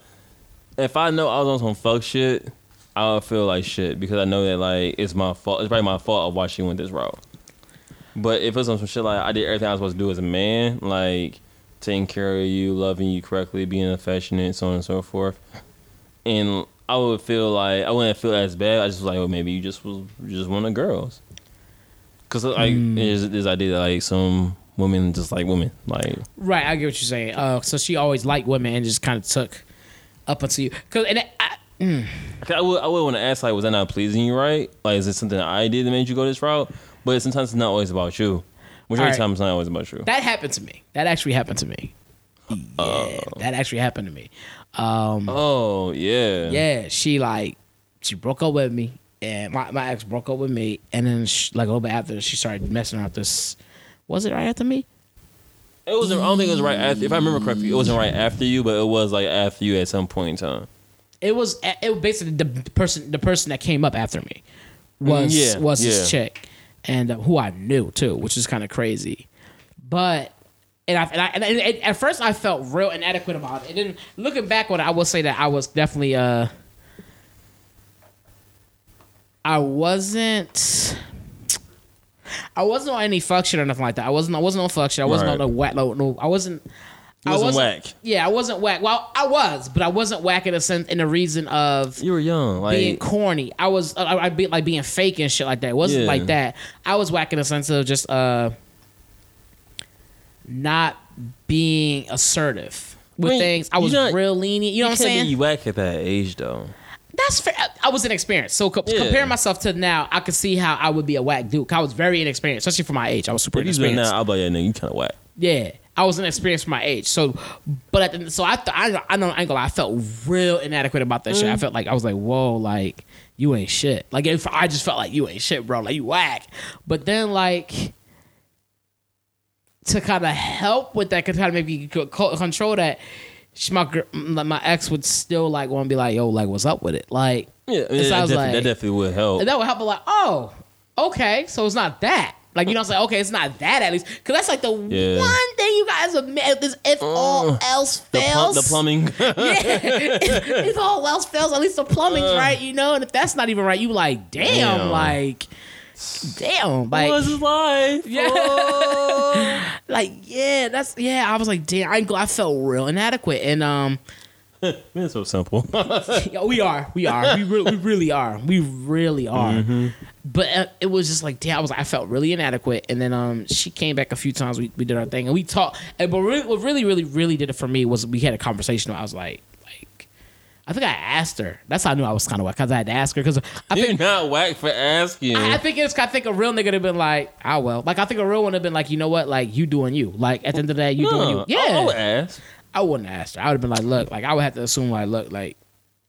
if I know I was on some fuck shit, I would feel like shit because I know that like it's my fault. It's probably my fault of why she went this route. But if it's on some shit like I did everything I was supposed to do as a man, like taking care of you, loving you correctly, being affectionate, so on and so forth, and I would feel like I wouldn't feel as bad. I just was like, well, maybe you just was just one of the girls. Cause like hmm. there's this idea that like some women just like women, like Right, I get what you're saying. Uh, so she always liked women and just kind of took up until you. Cause and I, Okay, I would I would want to ask like, was that not pleasing you, right? Like, is it something I did that made you go this route? But sometimes it's not always about you. Majority of Alright. the time, it's not always about you. that happened to me. That actually happened to me. Yeah, that actually happened to me. Um, oh yeah, yeah, she like she broke up with me, and my, my ex broke up with me, and then she, like a little bit after she started messing around with this. Was it right after me? It wasn't. I don't think it was right after. If I remember correctly, it wasn't right after you, but it was like after you at some point in time. It was it was basically the person the person that came up after me was Mm, yeah, was yeah. this chick, and uh, who I knew too, which is kind of crazy. But and I, and, I, and it- at first I felt real inadequate about it. And then looking back on it, I will say that I was definitely uh I wasn't. I wasn't on any fuck shit or nothing like that. I wasn't. I wasn't on fuck shit. I wasn't Right. on no whack. No, no. I wasn't. You I wasn't whack. Yeah, I wasn't whack. Well, I was, but I wasn't whack in a sense in the reason of You were young, like being corny. I was. I, I'd be like being fake and shit like that. It wasn't Yeah. like that. I was whack in a sense of just uh not being assertive with I mean, things. I was not- real lenient. You know you what I'm saying? be whack at that age though. That's fair. I was inexperienced. So co- Yeah. comparing myself to now, I could see how I would be a whack dude. I was very inexperienced, especially for my age. I was super If inexperienced. now, I'll be like, yeah, nigga, you kind of whack. Yeah, I was inexperienced for my age. So, but at the, so I, th- I I know I ain't gonna lie, I felt real inadequate about that shit. Mm. I felt like I was like, whoa, like you ain't shit. Like if I just felt like you ain't shit, bro. Like you whack. But then like to kind of help with that, to kind of maybe co- co- control that. She, my my ex would still like want to be like, yo, like what's up with it? Like Yeah, so I that, was definitely, like- that definitely would help. and that would help. But like, oh, okay, so it's not that. Like you know, I'm saying, okay, it's not that at least, because that's like the Yeah. one thing you guys admit is if all else the, plum- fails, the plumbing. yeah, if, if all else fails, at least the plumbing's Uh. right, you know. And if that's not even right, you like, damn, Damn. like, damn, like, What's life? Yeah. Oh. like, yeah, that's yeah. I was like, damn, I, I felt real inadequate, and um, Man, it's so simple. Yeah, we are. We are. We, re- we really are. We really are. Mm-hmm. But uh, it was just like, damn, I was. Like, I felt really inadequate. And then um, she came back a few times. We, we did our thing and we talked. And but really, what really, really, really did it for me was we had a conversation. Where I was like, like, I think I asked her. That's how I knew I was kind of whack because I had to ask her because I You're think. not whack for asking. I I think it's. I think a real nigga would have been like, ah, well. Like I think a real one would have been like, you know what? Like you doing you. Like at the end of the day, you doing you. Yeah. I, would ask. I wouldn't have asked her. I would have been like, look, like I would have to assume like, look, like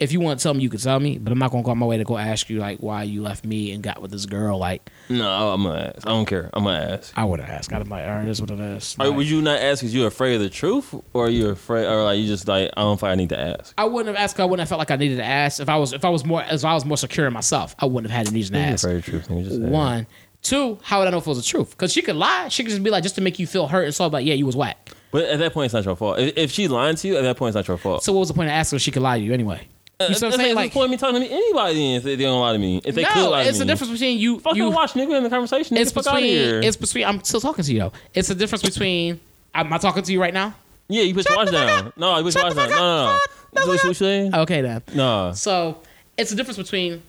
if you want to tell me, you can tell me, but I'm not gonna go on my way to go ask you like why you left me and got with this girl. Like No, I'm gonna ask. I don't care. I'm gonna ask. I wouldn't ask. I'm like, all right, this is what it is. Like, would you not ask because you're afraid of the truth, or are you afraid, or like you just like I don't feel I need to ask? I wouldn't have asked. I wouldn't have felt like I needed to ask. If I was, if I was more, if I was more secure in myself, I wouldn't have had a reason to You're ask. afraid of the truth. just. One, two. How would I know if it was the truth? Because she could lie. She could just be like, just to make you feel hurt and so, like, yeah, you was whack. But at that point, it's not your fault. If, if she's lying to you, at that point, it's not your fault. So what was the point of asking if she could lie to you anyway? Uh, you see what I'm saying? Like, point me talking to me anybody if they don't lie to me. If they could no, lie to it's me. the difference between you. Fucking you watch nigga in the conversation. it's It's fuck out between. here. It's between. I'm still talking to you though. It's the difference between. Am I talking to you right now? yeah, you put your watch down. No, you put your watch down. No, no, no. What you saying? Okay then. No. So it's the difference between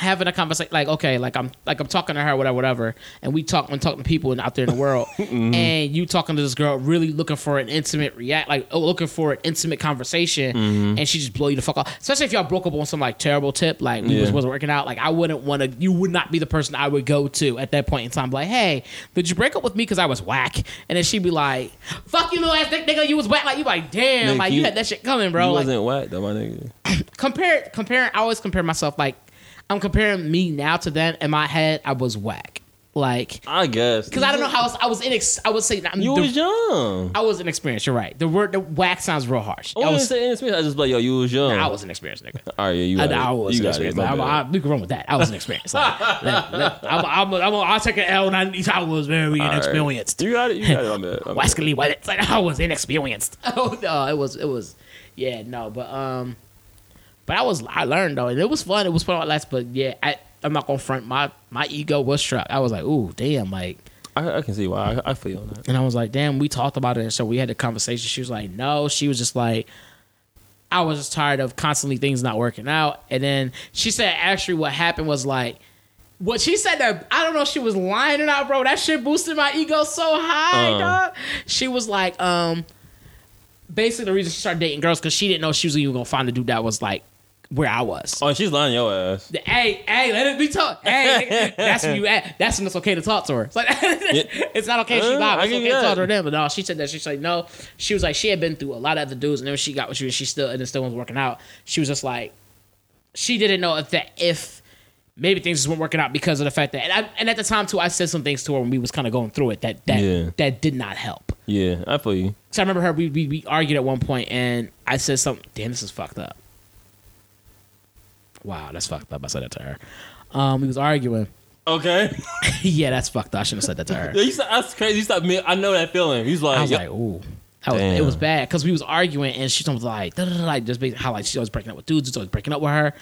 having a conversation like okay like i'm like i'm talking to her whatever whatever and we talk when talking to people out there in the world Mm-hmm. and you talking to this girl really looking for an intimate react like oh, looking for an intimate conversation Mm-hmm. and she just blow you the fuck off especially if y'all broke up on some like terrible tip like we was, Yeah. wasn't working out like i wouldn't want to you would not be the person i would go to at that point in time like hey did you break up with me because i was whack and then she'd be like fuck you little ass dick nigga you was whack like you like damn Nick, like you, you- had that shit coming bro you like, wasn't whack though, my nigga. compare comparing I always compare myself like I'm comparing me now to then in my head I was whack like I guess. because I don't know how else I was inex I would say I'm You the- was young. I was inexperienced you're right the word the whack sounds real harsh I I was was saying inexperienced. I just like, yo, you was young. I was inexperienced nigga All right, yeah, you I, I was you got it. inexperienced I'm. I, we can run with that I was inexperienced like, let- let- I'm, I'm, I'm, I'll take an L and I, I was very All right. inexperienced You got it. You got it. My bad. My bad. Wascally what it's like I was inexperienced. Oh no, it was it was yeah, no, but um but I was I learned though, and it was fun. It was fun at last, but yeah, I I'm not gonna front my my ego was struck. I was like, ooh, damn, like I, I can see why. I, I feel that. and I was like, damn, we talked about it and so we had the conversation. She was like, no, she was just like I was just tired of constantly things not working out. And then she said actually what happened was like what she said that I don't know if she was lying or not, bro. That shit boosted my ego so high, Uh. dog. She was like, um, basically the reason she started dating girls because she didn't know she was even gonna find a dude that was like where I was. Oh, she's lying your ass. Hey, hey, let it be talk. Hey, that's when you at. That's when it's okay to talk to her. It's like it's not okay if she Uh, lied. I It's okay to talk to her then. But no, she said that she's like no. She was like she had been through a lot of other dudes, and then when she got with you, and she still and it still wasn't working out. She was just like she didn't know if that if maybe things just weren't working out because of the fact that and, I, and at the time too, I said some things to her when we was kind of going through it that that Yeah. that did not help. Yeah, I feel you. So I remember her. We, we we argued at one point, and I said something. Damn, this is fucked up. Wow, that's fucked up. I said that to her. Um, we was arguing. Okay. yeah, that's fucked up. I shouldn't have said that to her. Yeah, you said, that's crazy. You stopped me. I know that feeling. He's like, I was like, ooh. Was, it was bad because we was arguing and she was like, da, da, da, like just how like she was breaking up with dudes, it's always breaking up with her,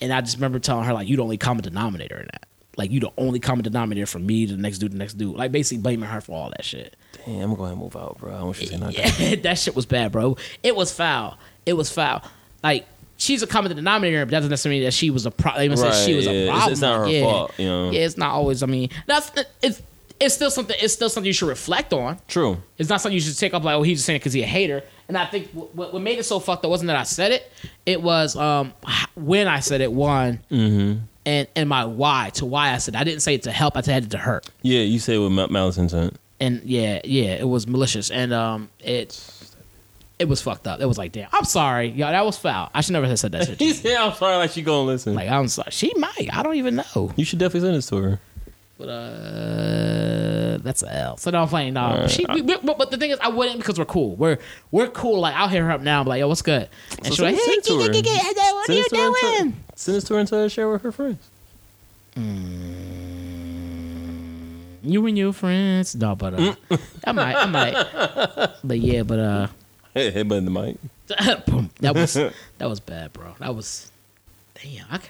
and I just remember telling her like, you the only common denominator in that, like you the only common denominator from me to the next dude, the next dude, like basically blaming her for all that shit. damn, I'm going to move out, bro. I want you to say nothing. Yeah, that shit was bad, bro. It was foul. It was foul. Like she's a common denominator, but that doesn't necessarily mean that she was a problem. Even say she was Right, a yeah. It's- it's not her yeah. fault, you know. Yeah, it's not always. I mean, that's it's it's still something. It's still something you should reflect on. True. It's not something you should take up like, oh, he's just saying it because he's a hater. And I think what, what made it so fucked up wasn't that I said it. It was um when I said it. One. Mm-hmm. And, and my why to why I said it. I didn't say it to help. I said it to hurt. Yeah, you say with malice intent. And yeah, yeah, it was malicious. And um, it it was fucked up. It was like, damn, I'm sorry, yo, that was foul. I should never have said that shit. to He you. said, I'm sorry, like she gonna listen. like I'm sorry. She might. I don't even know. you should definitely send this to her. But uh, that's a L. So no, I'm playing. No, Alright. she. we- we- but, but the thing is, I wouldn't because we're cool. We're we're cool. Like I'll hit her up now. and be like, yo, what's good? And she's like, hey, send it to her. get, get, get, get, what are Send you this to her and tell- doing? Send this to her and tell her to share with her friends. You and your friends. No, but uh, I might, I might. But yeah, but uh, Hey, headbutt in the mic. boom. that was that was bad, bro. That was damn. I,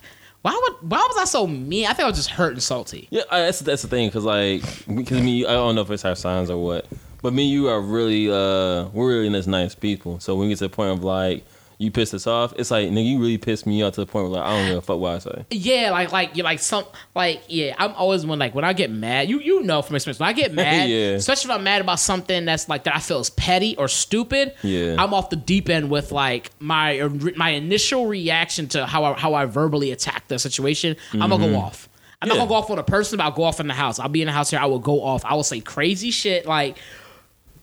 why would why was I so mean? I think I was just hurt and salty. Yeah, I, that's that's the thing, cause like, because me, I don't know if it's our signs or what, but me, and you are really, uh, we're really just nice people. So when we get to the point of like, you pissed us off, it's like, nigga, you really pissed me off to the point where like, I don't give a fuck what I say. Yeah, like like you like some like yeah. I'm always one like when I get mad. You you know from experience when I get mad, Yeah. especially if I'm mad about something that's like that I feel is petty or stupid. Yeah. I'm off the deep end with like my my initial reaction to how I, how I verbally attack the situation. I'm gonna go off. I'm not Mm-hmm. Gonna go off on a person, but I'll go off in the house. I'll be in the house here. I will go off. I will say crazy shit like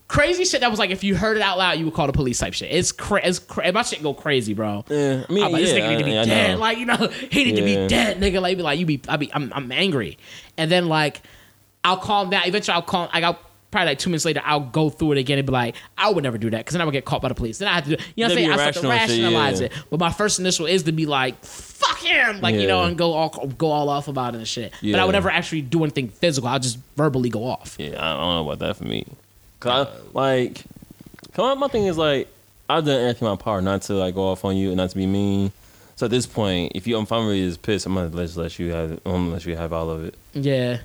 crazy shit that was like if you heard it out loud, you would call the police type shit. It's cra- it's cra- my shit go crazy, bro. Yeah, I mean, I'm like, this yeah, nigga need to be I- I dead. know. Like, you know, he need to be dead, nigga. Like, be like, you be, I be, I'm, I'm angry. And then like, I'll calm down. Eventually, I'll calm. Like, I'll probably like two minutes later, I'll go through it again and be like, I would never do that because then I would get caught by the police. Then I have to, do, you know, what I'm saying? I start to irrational shit, rationalize yeah. it. But my first initial is to be like, fuck him, like you know, and go all go all off about it and shit. But I would never actually do anything physical. I'll just verbally go off. Yeah, I don't know about that for me. Cause I, uh, like, come on, my thing is like, I've done everything in my power not to like go off on you and not to be mean. So at this point, if you if I'm really just pissed, I'm gonna just let you have let you have all of it. Yeah,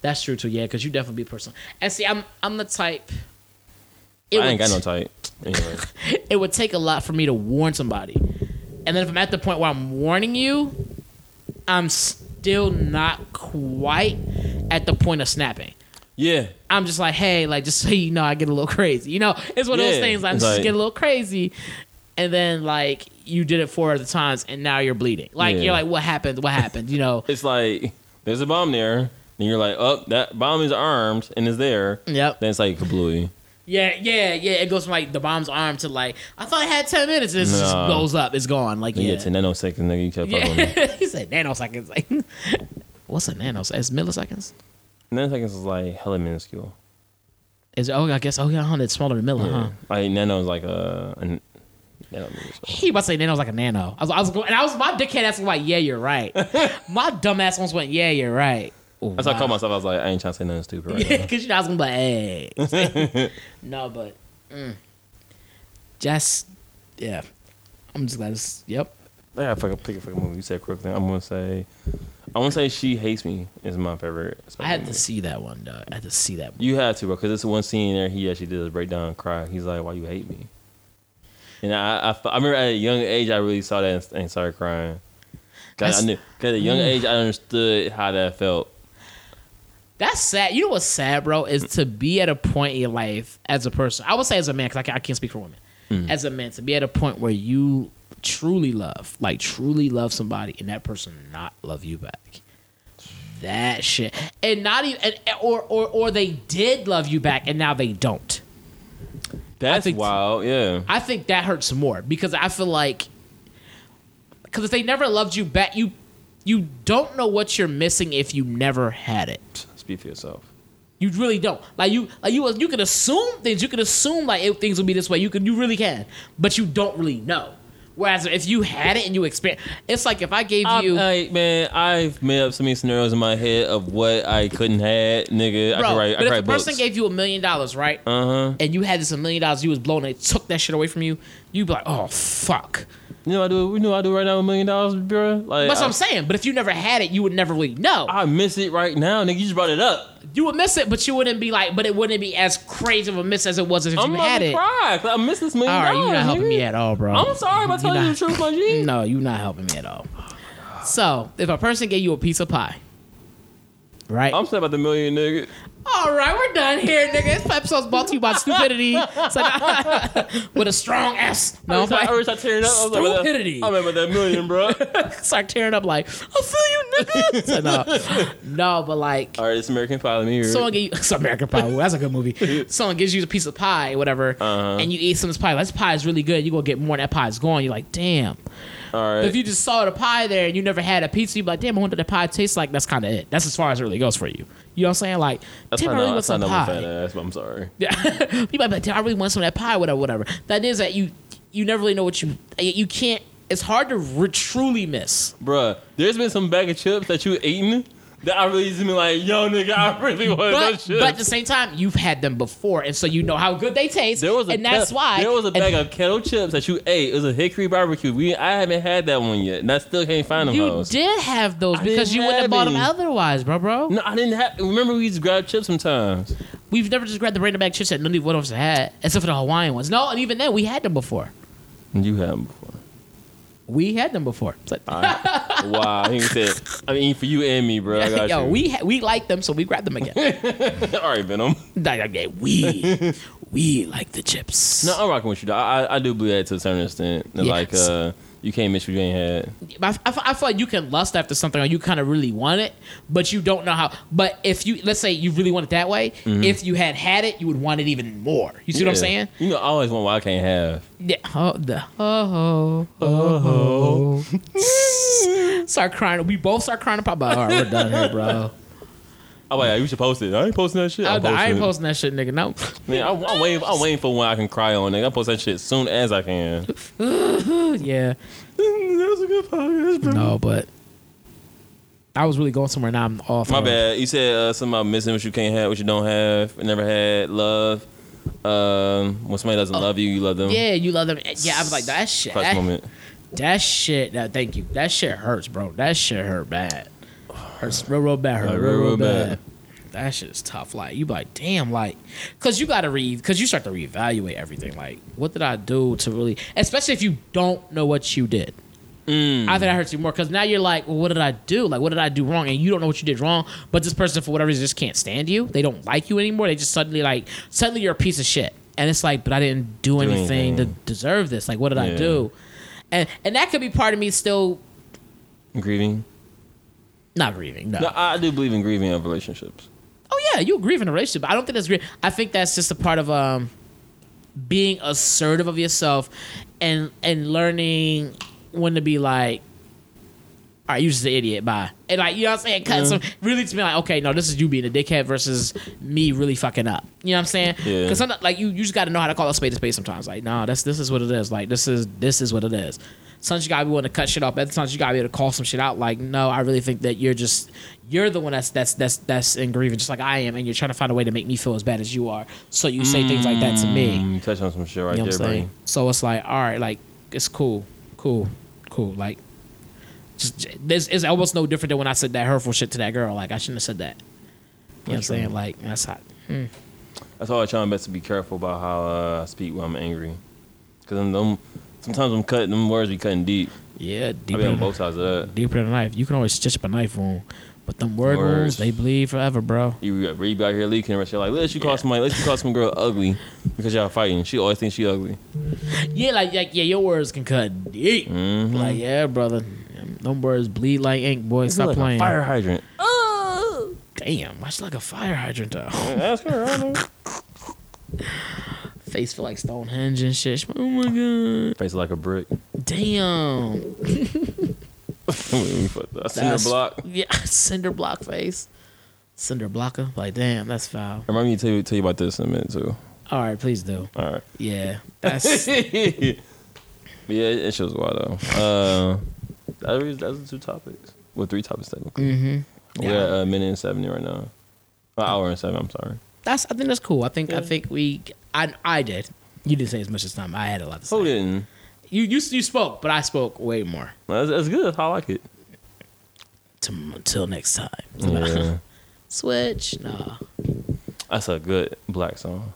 that's true too. Yeah, because you definitely be personal. And see, I'm I'm the type. It I ain't got no type. Anyway, it would take a lot for me to warn somebody. And then if I'm at the point where I'm warning you, I'm still not quite at the point of snapping. yeah, I'm just like, hey, like just so you know, I get a little crazy. You know, it's one of those Yeah, things. I'm just like- get a little crazy, and then like you did it four other times, and now you're bleeding. Like Yeah. you're like, what happened? What happened? You know? it's like there's a bomb there, and you're like, oh, that bomb is armed and is there. Yep. Then it's like kablooey. Yeah, yeah, yeah. It goes from like the bomb's arm to like I thought I had ten minutes, and it just Nah. blows up. It's gone. Like You yeah, get to nanoseconds, nigga. You kept fucking with me. yeah. he said nanoseconds. Like, what's a nanosecond? It's milliseconds. Nanoseconds is like hella minuscule. Is oh I guess oh yeah, huh, it's smaller than milli, Yeah. huh? Like nano is like a, a. He about to say nano's like a nano. I was, I was going, and I was my dickhead ass was like, yeah, you're right. my dumb ass once went, yeah, you're right. That's why I called myself. I was like, I ain't trying to say nothing stupid right Yeah, because you know I was gonna be like, hey. no, but mm. just yeah, I'm just glad. It's, yep. I gotta fucking pick a fucking movie. You said Crooklyn. I'm gonna say, I want to say She Hates Me is my favorite. I had to movie. see that one, dog. I had to see that. One. You had to, bro, because this one scene there, he actually did a breakdown and cry. He's like, "Why you hate me?" And I, I, I remember at a young age, I really saw that and, and started crying. Cause I knew, cause at a young age, I understood how that felt. That's sad. You know what's sad, bro, is to be at a point in your life as a person. I would say as a man, because I can't, I can't speak for women. Mm. As a man, to be at a point where you truly love, like truly love somebody, and that person not love you back. That shit, and not even, and, or or or they did love you back, and now they don't. That's think- wild. Yeah. I think that hurts more because I feel like because if they never loved you back, you you don't know what you're missing if you never had it. Speak for yourself. You really don't. Like you, like you, you can assume things. You can assume like things will be this way. You can, you really can, but you don't really know. Whereas if you had it and you experience, it's like if I gave I, you, like, man, I've made up so many scenarios in my head of what I couldn't had, nigga. I bro. could write, I but could if a write person books. gave you a million dollars, right, uh huh. and you had this a million dollars, you was blown, and they took that shit away from you, you'd be like, oh fuck. You know what I do. You know I do right now with a million dollars, bro. Like That's what I'm saying. But if you never had it, you would never really know. I miss it right now, nigga. You just brought it up. you would miss it, but you wouldn't be like, but it wouldn't be as crazy of a miss as it was if I'm you about had to it. cry. I miss this million All right, you're not helping nigga. me at all, bro. I'm sorry if I You told you the truth, my G. No, you're not helping me at all. So, if a person gave you a piece of pie, right? I'm saying about the million, nigga. all right, we're done here, nigga. This episode's brought to you by stupidity. It's like, with a strong S. No, I I'm was, I like, was like tearing up. I was like, about that- Stupidity. I remember that million, bro. start tearing up like, I feel you, nigga. So, no, no, but like, All right, it's American Pie. Let me hear someone give you it's American Pie. Ooh, that's a good movie. Someone gives you a piece of pie, whatever, Uh-huh. and you eat some of this pie. Like, this pie is really good. You go get more. and That pie is gone. You're like, damn. All right. If you just saw the pie there and you never had a pizza, you'd be like, damn, I wonder what the pie tastes like. That's kind of it. That's as far as it really goes for you. You know what I'm saying? Like, that's damn, I really want some fat pie. ass, but I'm sorry. Yeah. you might be like, damn, I really want some of that pie, whatever, whatever. That is that you you never really know what you you can't. It's hard to re- truly miss. Bruh, there's been some bag of chips that you eaten that I really just been like, yo, nigga, I really want those But, chips. but at the same time, you've had them before, and so you know how good they taste. there was a and that's why there was a bag of kettle chips that you ate. It was a hickory barbecue. We I haven't had that one yet, and I still can't find them. You hoes. did have those I because you wouldn't have bought them any. otherwise, bro, bro. No, I didn't have. Remember, we used to grab chips sometimes. We've never just grabbed the random bag chips that none of one of us had, except for the Hawaiian ones. No, and even then, we had them before. You had them before. We had them before. Like, right. wow, he said. I mean, for you and me, bro. I Yo, you. we ha- we like them, so we grabbed them again. All right, Venom. We we like the chips. No, I'm rocking with you. I I- I do believe that to a certain extent. That, Like uh, You can't miss what you ain't had. I, I, I feel like you can lust after something or you kind of really want it, but you don't know how. But if you, let's say you really want it that way, mm-hmm. if you had had it, you would want it even more. You see what I'm saying? You know, I always want what I can't have. Yeah. Oh, the oh, oh, uh-huh. oh. oh. start crying. We both start crying about. All right, we're done here, bro. I'm like, you should post it. I ain't posting that shit. I, I'm I ain't it. posting that shit, nigga. No. Man, I'm, I'm waiting. I'm waiting for when I can cry on. Nigga, I post that shit as soon as I can. yeah. that was a good podcast, bro. No, but I was really going somewhere. Now I'm off. My bad. You said uh, something about missing what you can't have, what you don't have, never had, love. Um, when somebody doesn't love you, you love them. Yeah, you love them. Yeah, I was like that shit. Clutch That, moment. that shit. That, thank you. That shit hurts, bro. That shit hurt bad. Hurts real, real bad. Like, real, bad. That shit is tough. Like you, be like damn, like, cause you gotta read, cause you start to reevaluate everything. Like, what did I do to really, especially if you don't know what you did. Mm. I think that hurts you more because now you're like, well, what did I do? Like, what did I do wrong? And you don't know what you did wrong, but this person, for whatever reason, just can't stand you. They don't like you anymore. They just suddenly, like, suddenly you're a piece of shit. And it's like, but I didn't do, anything, to deserve this. Like, what did I do? And and that could be part of me still Grieving. Not grieving. No. No, I do believe in grieving of relationships. Oh yeah, you grieve in a relationship. I don't think that's grief. I think that's just a part of um being assertive of yourself and and learning when to be like, all right, you just an idiot. Bye. And like you know what I'm saying, cut some really to be like, okay, no, this is you being a dickhead versus me really fucking up. You know what I'm saying? Yeah. Because like you, you just got to know how to call a spade a spade sometimes. Like, no, that's this is what it is. Like this is this is what it is. Sometimes you gotta be willing to cut shit off. Other times you gotta be able to call some shit out. Like, no, I really think that you're just you're the one that's that's that's that's in grieving, just like I am, and you're trying to find a way to make me feel as bad as you are. So you say things like that to me. Mm, touch on some shit right You know there, buddy. So it's like, all right, like it's cool, cool, cool. Like, just there's it's almost no different than when I said that hurtful shit to that girl. Like I shouldn't have said that. You know what I'm saying? Like that's hot. That's why I try my best to be careful about how uh, I speak when I'm angry. Because them, sometimes I'm cutting, them words be cutting deep. Yeah, deeper. I be on both sides of that. deeper than a knife. You can always stitch up a knife wound, but them word Words. wounds they bleed forever, bro. You read out here leaking and you're like, let's you call Yeah. somebody, let's you call some girl ugly because y'all fighting. She always thinks she ugly. Yeah, like, like yeah, your words can cut deep. Mhm. Like yeah, brother, them words bleed like ink, boy. It's Stop like a playing. fire hydrant. Oh, damn, much like a fire hydrant though. Ask her. I don't know. Face feel like Stonehenge and shit. Oh my god. Face like a brick. Damn. cinder block. Yeah, cinder block face. Cinder blocker. Like, damn, that's foul. Remind me to tell you, tell you about this in a minute too. All right, please do. All right. Yeah, that's yeah, it, shows why though. Uh, that is, that's the two topics. Well, three topics technically. mm-hmm. We're Yeah. at a minute and seventy right now. An hour and seven. I'm sorry. That's. I think that's cool. I think. I think we. I. I did. You didn't say as much as time. I had a lot to say. Who didn't? You. You. You spoke, but I spoke way more. That's, that's good. I like it. Until next time. Yeah. Switch. Nah. That's a good black song.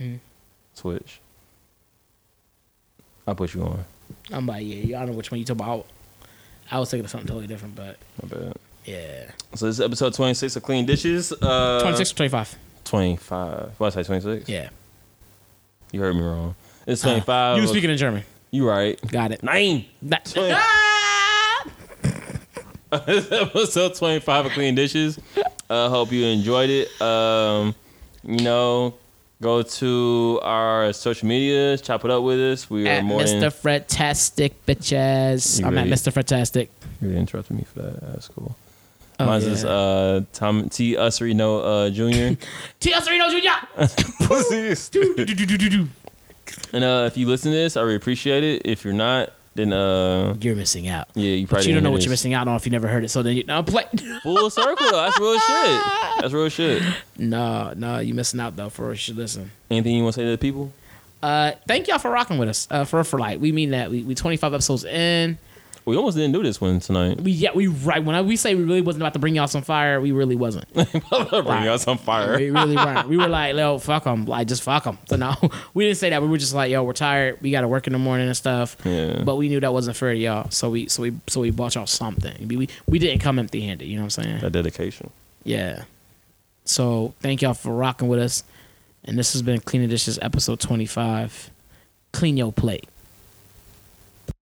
Mm. Switch. I'll put you on. I'm like, yeah. I don't know which one you talk about. I was thinking of something totally different, but My bad. yeah. So this is episode 26 of Clean Dishes. Uh, 26 or 25. 25. What did I say 26? Yeah. You heard me wrong. It's Uh, 25. you were speaking in German. You right. Got it. Nine. That- Twenty- Ah! Episode 25 of Clean Dishes. uh, hope you enjoyed it. Um, you know, go to our social medias, chop it up with us. We are At more Mr. than. Fretastic bitches. You I'm at Mr. Fretastic. You really interrupted me for that. That's cool. Oh, Mine's yeah. is uh, Tom T. Usrino uh, Jr. T. Reno Jr. and uh, if you listen to this, I really appreciate it. If you're not, then uh, You're missing out. yeah, you But probably you don't know what you're missing out on if you never heard it. So then you no play. Full circle. That's real shit. That's real shit. no, no, you missing out though. For real, you should listen. Anything you want to say to the people? Uh, thank y'all for rocking with us. Uh, for for like we mean that we we 25 episodes in. We almost didn't do this one tonight. We yeah we right when I, we say we really wasn't about to bring y'all some fire, we really wasn't. Bring us on fire. We really weren't. We were like, yo, fuck them, like just fuck them. So no, we didn't say that. We were just like, yo, we're tired. We got to work in the morning and stuff. Yeah. But we knew that wasn't fair to y'all, so we so we so we bought y'all something. We we, we didn't come empty handed. You know what I'm saying? That dedication. Yeah. So thank y'all for rocking with us, and this has been Cleaning Dishes episode 25. Clean your plate.